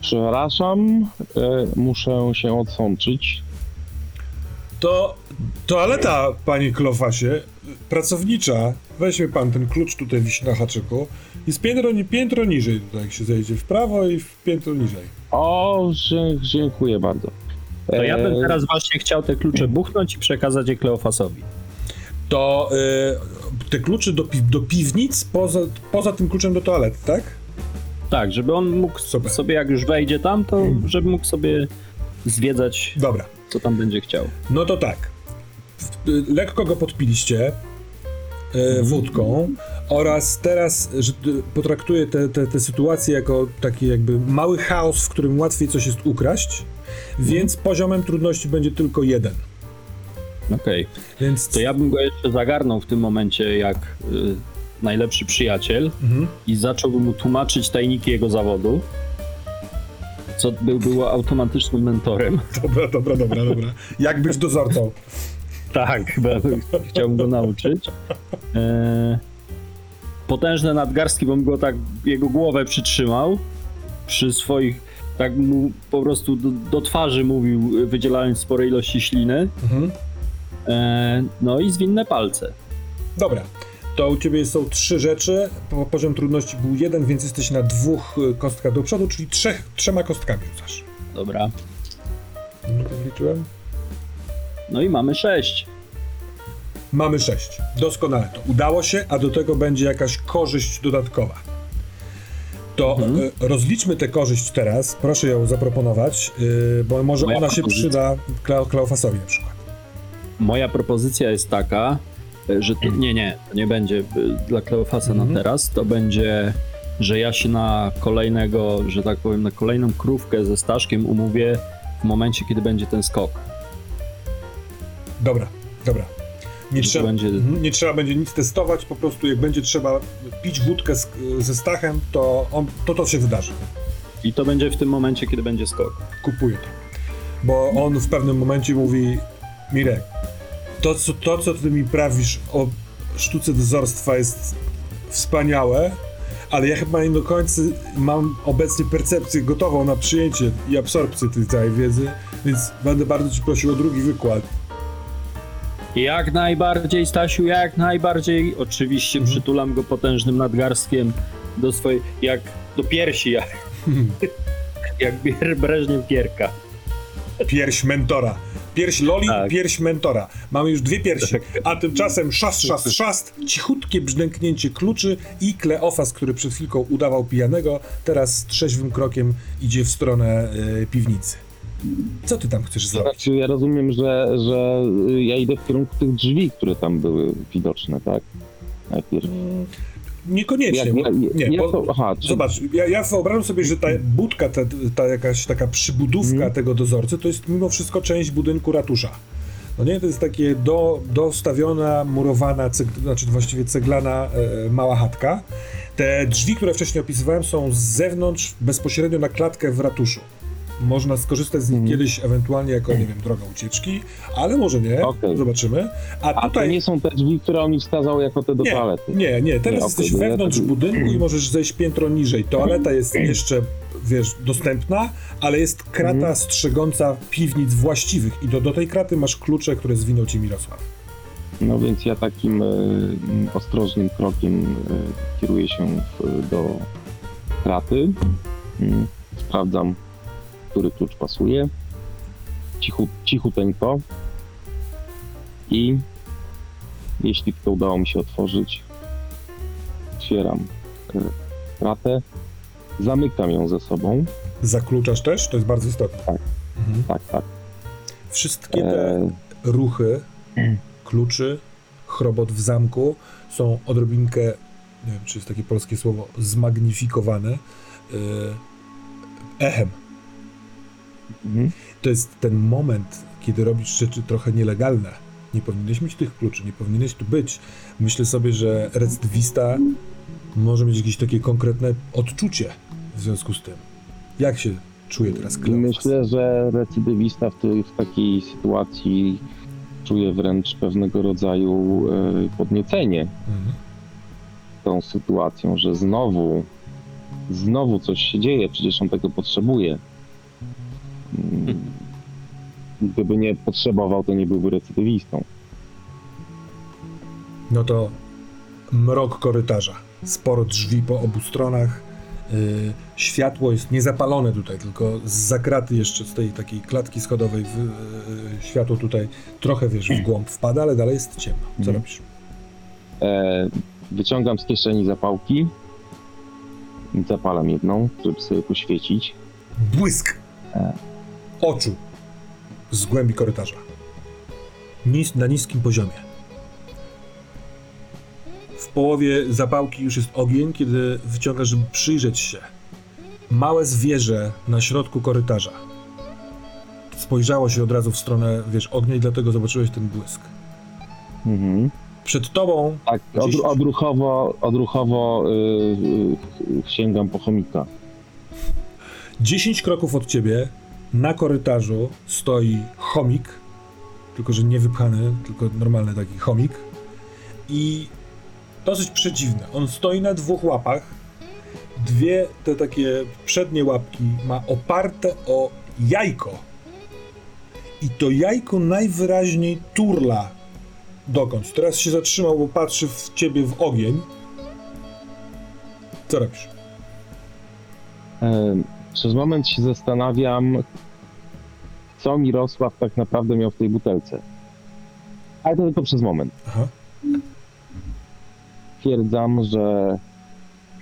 przepraszam, muszę się odsączyć. To toaleta, panie Kleofasie, pracownicza. Weźmie pan ten klucz tutaj wisi na haczyku. Jest piętro, piętro niżej tutaj, jak się zejdzie w prawo i w piętro niżej. O, dziękuję bardzo. To ja bym E, teraz właśnie chciał te klucze buchnąć i przekazać je Kleofasowi. To yy, te klucze do, pi- do piwnic poza, poza tym kluczem do toalety, tak? Tak, żeby on mógł Super. sobie, jak już wejdzie tam, to żeby mógł sobie zwiedzać, Dobra. co tam będzie chciał. No to tak. Lekko go podpiliście wódką oraz teraz że, potraktuję tę te, te sytuację jako taki jakby mały chaos, w którym łatwiej coś jest ukraść, więc poziomem trudności będzie tylko jeden. Okej. Więc To ja bym go jeszcze zagarnął w tym momencie jak y, najlepszy przyjaciel Mhm. i zacząłbym mu tłumaczyć tajniki jego zawodu, co był, było automatycznym mentorem. Dobra, dobra, dobra, dobra. Jak być dozorcą? Tak, chyba chciałbym go nauczyć. E, potężne nadgarstki, bym go tak, jego głowę przytrzymał przy swoich, tak mu po prostu do, do twarzy mówił, wydzielając spore ilości śliny. Mhm. E, no i zwinne palce. Dobra. To u ciebie są trzy rzeczy. Po- Poziom trudności był jeden, więc jesteś na dwóch y, kostkach do przodu, czyli trzech, trzema kostkami rzucasz. Dobra. No to Liczyłem? No i mamy sześć. Mamy 6. Doskonale to udało się, a do tego będzie jakaś korzyść dodatkowa. To e, rozliczmy tę korzyść teraz. Proszę ją zaproponować, e, bo może Moja ona się przyda Kleo, Kleofasowi na przykład. Moja propozycja jest taka, e, że to, nie, nie, to nie będzie dla Kleofasa Mhm. na teraz, to będzie, że ja się na kolejnego, że tak powiem, na kolejną krówkę ze Staszkiem umówię w momencie, kiedy będzie ten skok. Dobra, dobra. Nie trzeba, będzie- mhm, nie trzeba będzie nic testować, po prostu jak będzie trzeba pić wódkę z, ze Stachem, to, on, to to się wydarzy. I to będzie w tym momencie, kiedy będzie skok. Kupuję to. Bo on w pewnym momencie mówi Mirek, to co, to, co ty mi prawisz o sztuce dozorstwa jest wspaniałe, ale ja chyba nie do końca mam obecnie percepcję gotową na przyjęcie i absorpcję tej całej wiedzy, więc będę bardzo ci prosił o drugi wykład. Jak najbardziej, Stasiu, jak najbardziej. Oczywiście Mhm. przytulam go potężnym nadgarstkiem do swojej, jak do piersi, jak, jak Bier- Breżniew Pierka. Pierś mentora. Pierś Loli, Tak. pierś mentora. Mamy już dwie piersi. A tymczasem szast, szast, szast, cichutkie brzdęknięcie kluczy i Kleofas, który przed chwilką udawał pijanego, teraz trzeźwym krokiem idzie w stronę e, piwnicy. Co ty tam chcesz zrobić? Znaczy, ja rozumiem, że, że ja idę w kierunku tych drzwi, które tam były widoczne, tak? Najpierw. Niekoniecznie. Jak, bo- nie, jak bo, to, aha, czy, Zobacz, ja, ja wyobrażam sobie, że ta budka, ta, ta jakaś taka przybudówka Mhm. tego dozorcy, to jest mimo wszystko część budynku ratusza. No nie, to jest takie do, dostawiona, murowana, ceg, znaczy właściwie ceglana e, mała chatka. Te drzwi, które wcześniej opisywałem, są z zewnątrz, bezpośrednio na klatkę w ratuszu. Można skorzystać z nich Mhm. kiedyś ewentualnie jako, nie wiem, droga ucieczki, ale może nie, Okej. zobaczymy. A a to tutaj... nie są te drzwi, które on wskazał jako te do Nie, toalety. Nie, nie, teraz Nie, jesteś ja wewnątrz tak- budynku i możesz zejść piętro niżej. Toaleta jest jeszcze, wiesz, dostępna, ale jest krata Mhm. strzegąca piwnic właściwych i do, do tej kraty masz klucze, które zwinął ci Mirosław. No więc ja takim e, ostrożnym krokiem e, kieruję się w, do kraty. Mm, Sprawdzam, który klucz pasuje. Cichu, cichuteńko. I jeśli to udało mi się otworzyć, otwieram e, kratę, zamykam ją ze sobą. Zakluczasz też? To jest bardzo istotne. Tak. Mhm. Tak, tak. Wszystkie te E, ruchy, kluczy, chrobot w zamku są odrobinkę, nie wiem, czy jest takie polskie słowo, zmagnifikowane yy, echem. Mhm. to jest ten moment, kiedy robisz rzeczy trochę nielegalne. Nie powinieneś mieć tych kluczy, nie powinieneś tu być. Myślę sobie, że recydywista może mieć jakieś takie konkretne odczucie w związku z tym. Jak się czuje teraz Kleofas? myślę, że recydywista w, tej, w takiej sytuacji czuje wręcz pewnego rodzaju e, podniecenie Mhm. tą sytuacją, że znowu, znowu coś się dzieje, przecież on tego potrzebuje. Mm, Gdyby nie potrzebował, to nie byłby recydywistą. No to mrok korytarza. Sporo drzwi po obu stronach. Yy, światło jest niezapalone tutaj, tylko z zakraty jeszcze z tej takiej klatki schodowej w, yy, światło tutaj trochę, wiesz, w głąb wpada, ale dalej jest ciemno. Co Mhm. robisz? E, wyciągam z kieszeni zapałki, zapalam jedną, żeby sobie poświecić. Błysk E. oczu z głębi korytarza. Nis, na niskim poziomie. W połowie zapałki już jest ogień, kiedy wyciągasz, żeby przyjrzeć się. Małe zwierzę na środku korytarza. Spojrzało się od razu w stronę, wiesz, ognia i dlatego zobaczyłeś ten błysk. Mhm. Przed tobą Tak, Gdzieś- odruchowo, odruchowo y, y, sięgam po chomika. 10 kroków od ciebie na korytarzu stoi chomik, tylko że nie wypchany, tylko normalny taki chomik i dosyć przedziwny. On stoi na dwóch łapach. Dwie te takie przednie łapki ma oparte o jajko. I to jajko najwyraźniej turla dokądś. Teraz się zatrzymał, bo patrzy w ciebie w ogień. Co robisz? Przez moment się zastanawiam, co Mirosław tak naprawdę miał w tej butelce. Ale to tylko przez moment. Aha. Twierdzam, że.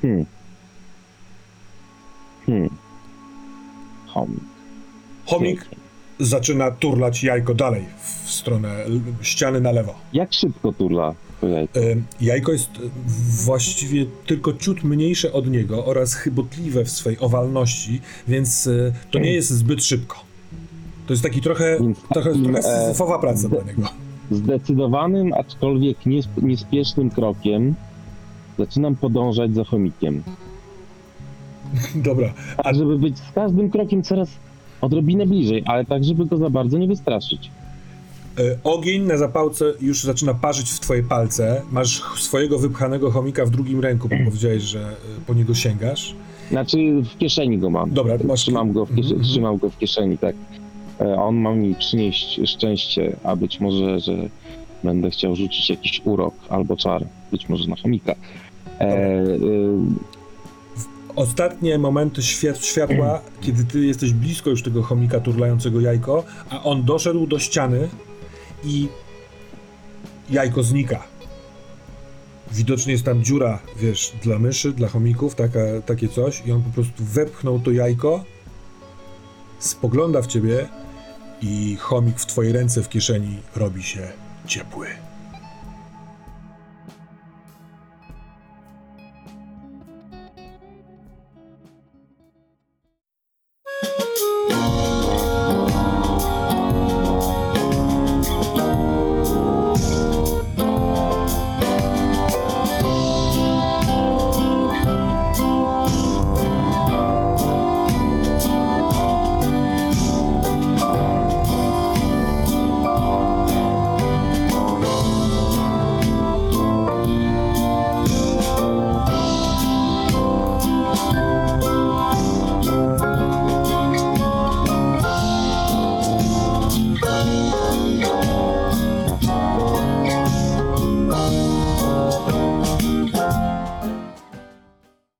Hmm. Hmm. Chomik. Chomik zaczyna turlać jajko dalej w stronę ściany na lewo. Jak szybko turla to jajko? Jajko jest y, właściwie tylko ciut mniejsze od niego oraz chybotliwe w swej owalności, więc y, to nie jest zbyt szybko. To jest taki trochę, Więc trochę, takim, trochę e, syzyfowa praca dla niego. Zdecydowanym, aczkolwiek niesp- niespiesznym krokiem zaczynam podążać za chomikiem. Dobra, Tak, żeby być z każdym krokiem coraz odrobinę bliżej, ale tak, żeby go za bardzo nie wystraszyć. y, ogień na zapałce już zaczyna parzyć w twoje palce. Masz swojego wypchanego chomika w drugim ręku, bo powiedziałeś, że y, po niego sięgasz. Znaczy w kieszeni go mam. Dobra, masz... Trzymam go w, kies- Mhm. trzymam go w kieszeni, tak. E, On ma mi przynieść szczęście, a być może, że będę chciał rzucić jakiś urok albo czar, być może na chomika. E, y, Ostatnie momenty świat, światła, kiedy ty jesteś blisko już tego chomika turlającego jajko, a on doszedł do ściany i jajko znika. Widocznie jest tam dziura, wiesz, dla myszy, dla chomików, taka, takie coś i on po prostu wepchnął to jajko, spogląda w ciebie i chomik w twojej ręce w kieszeni robi się ciepły.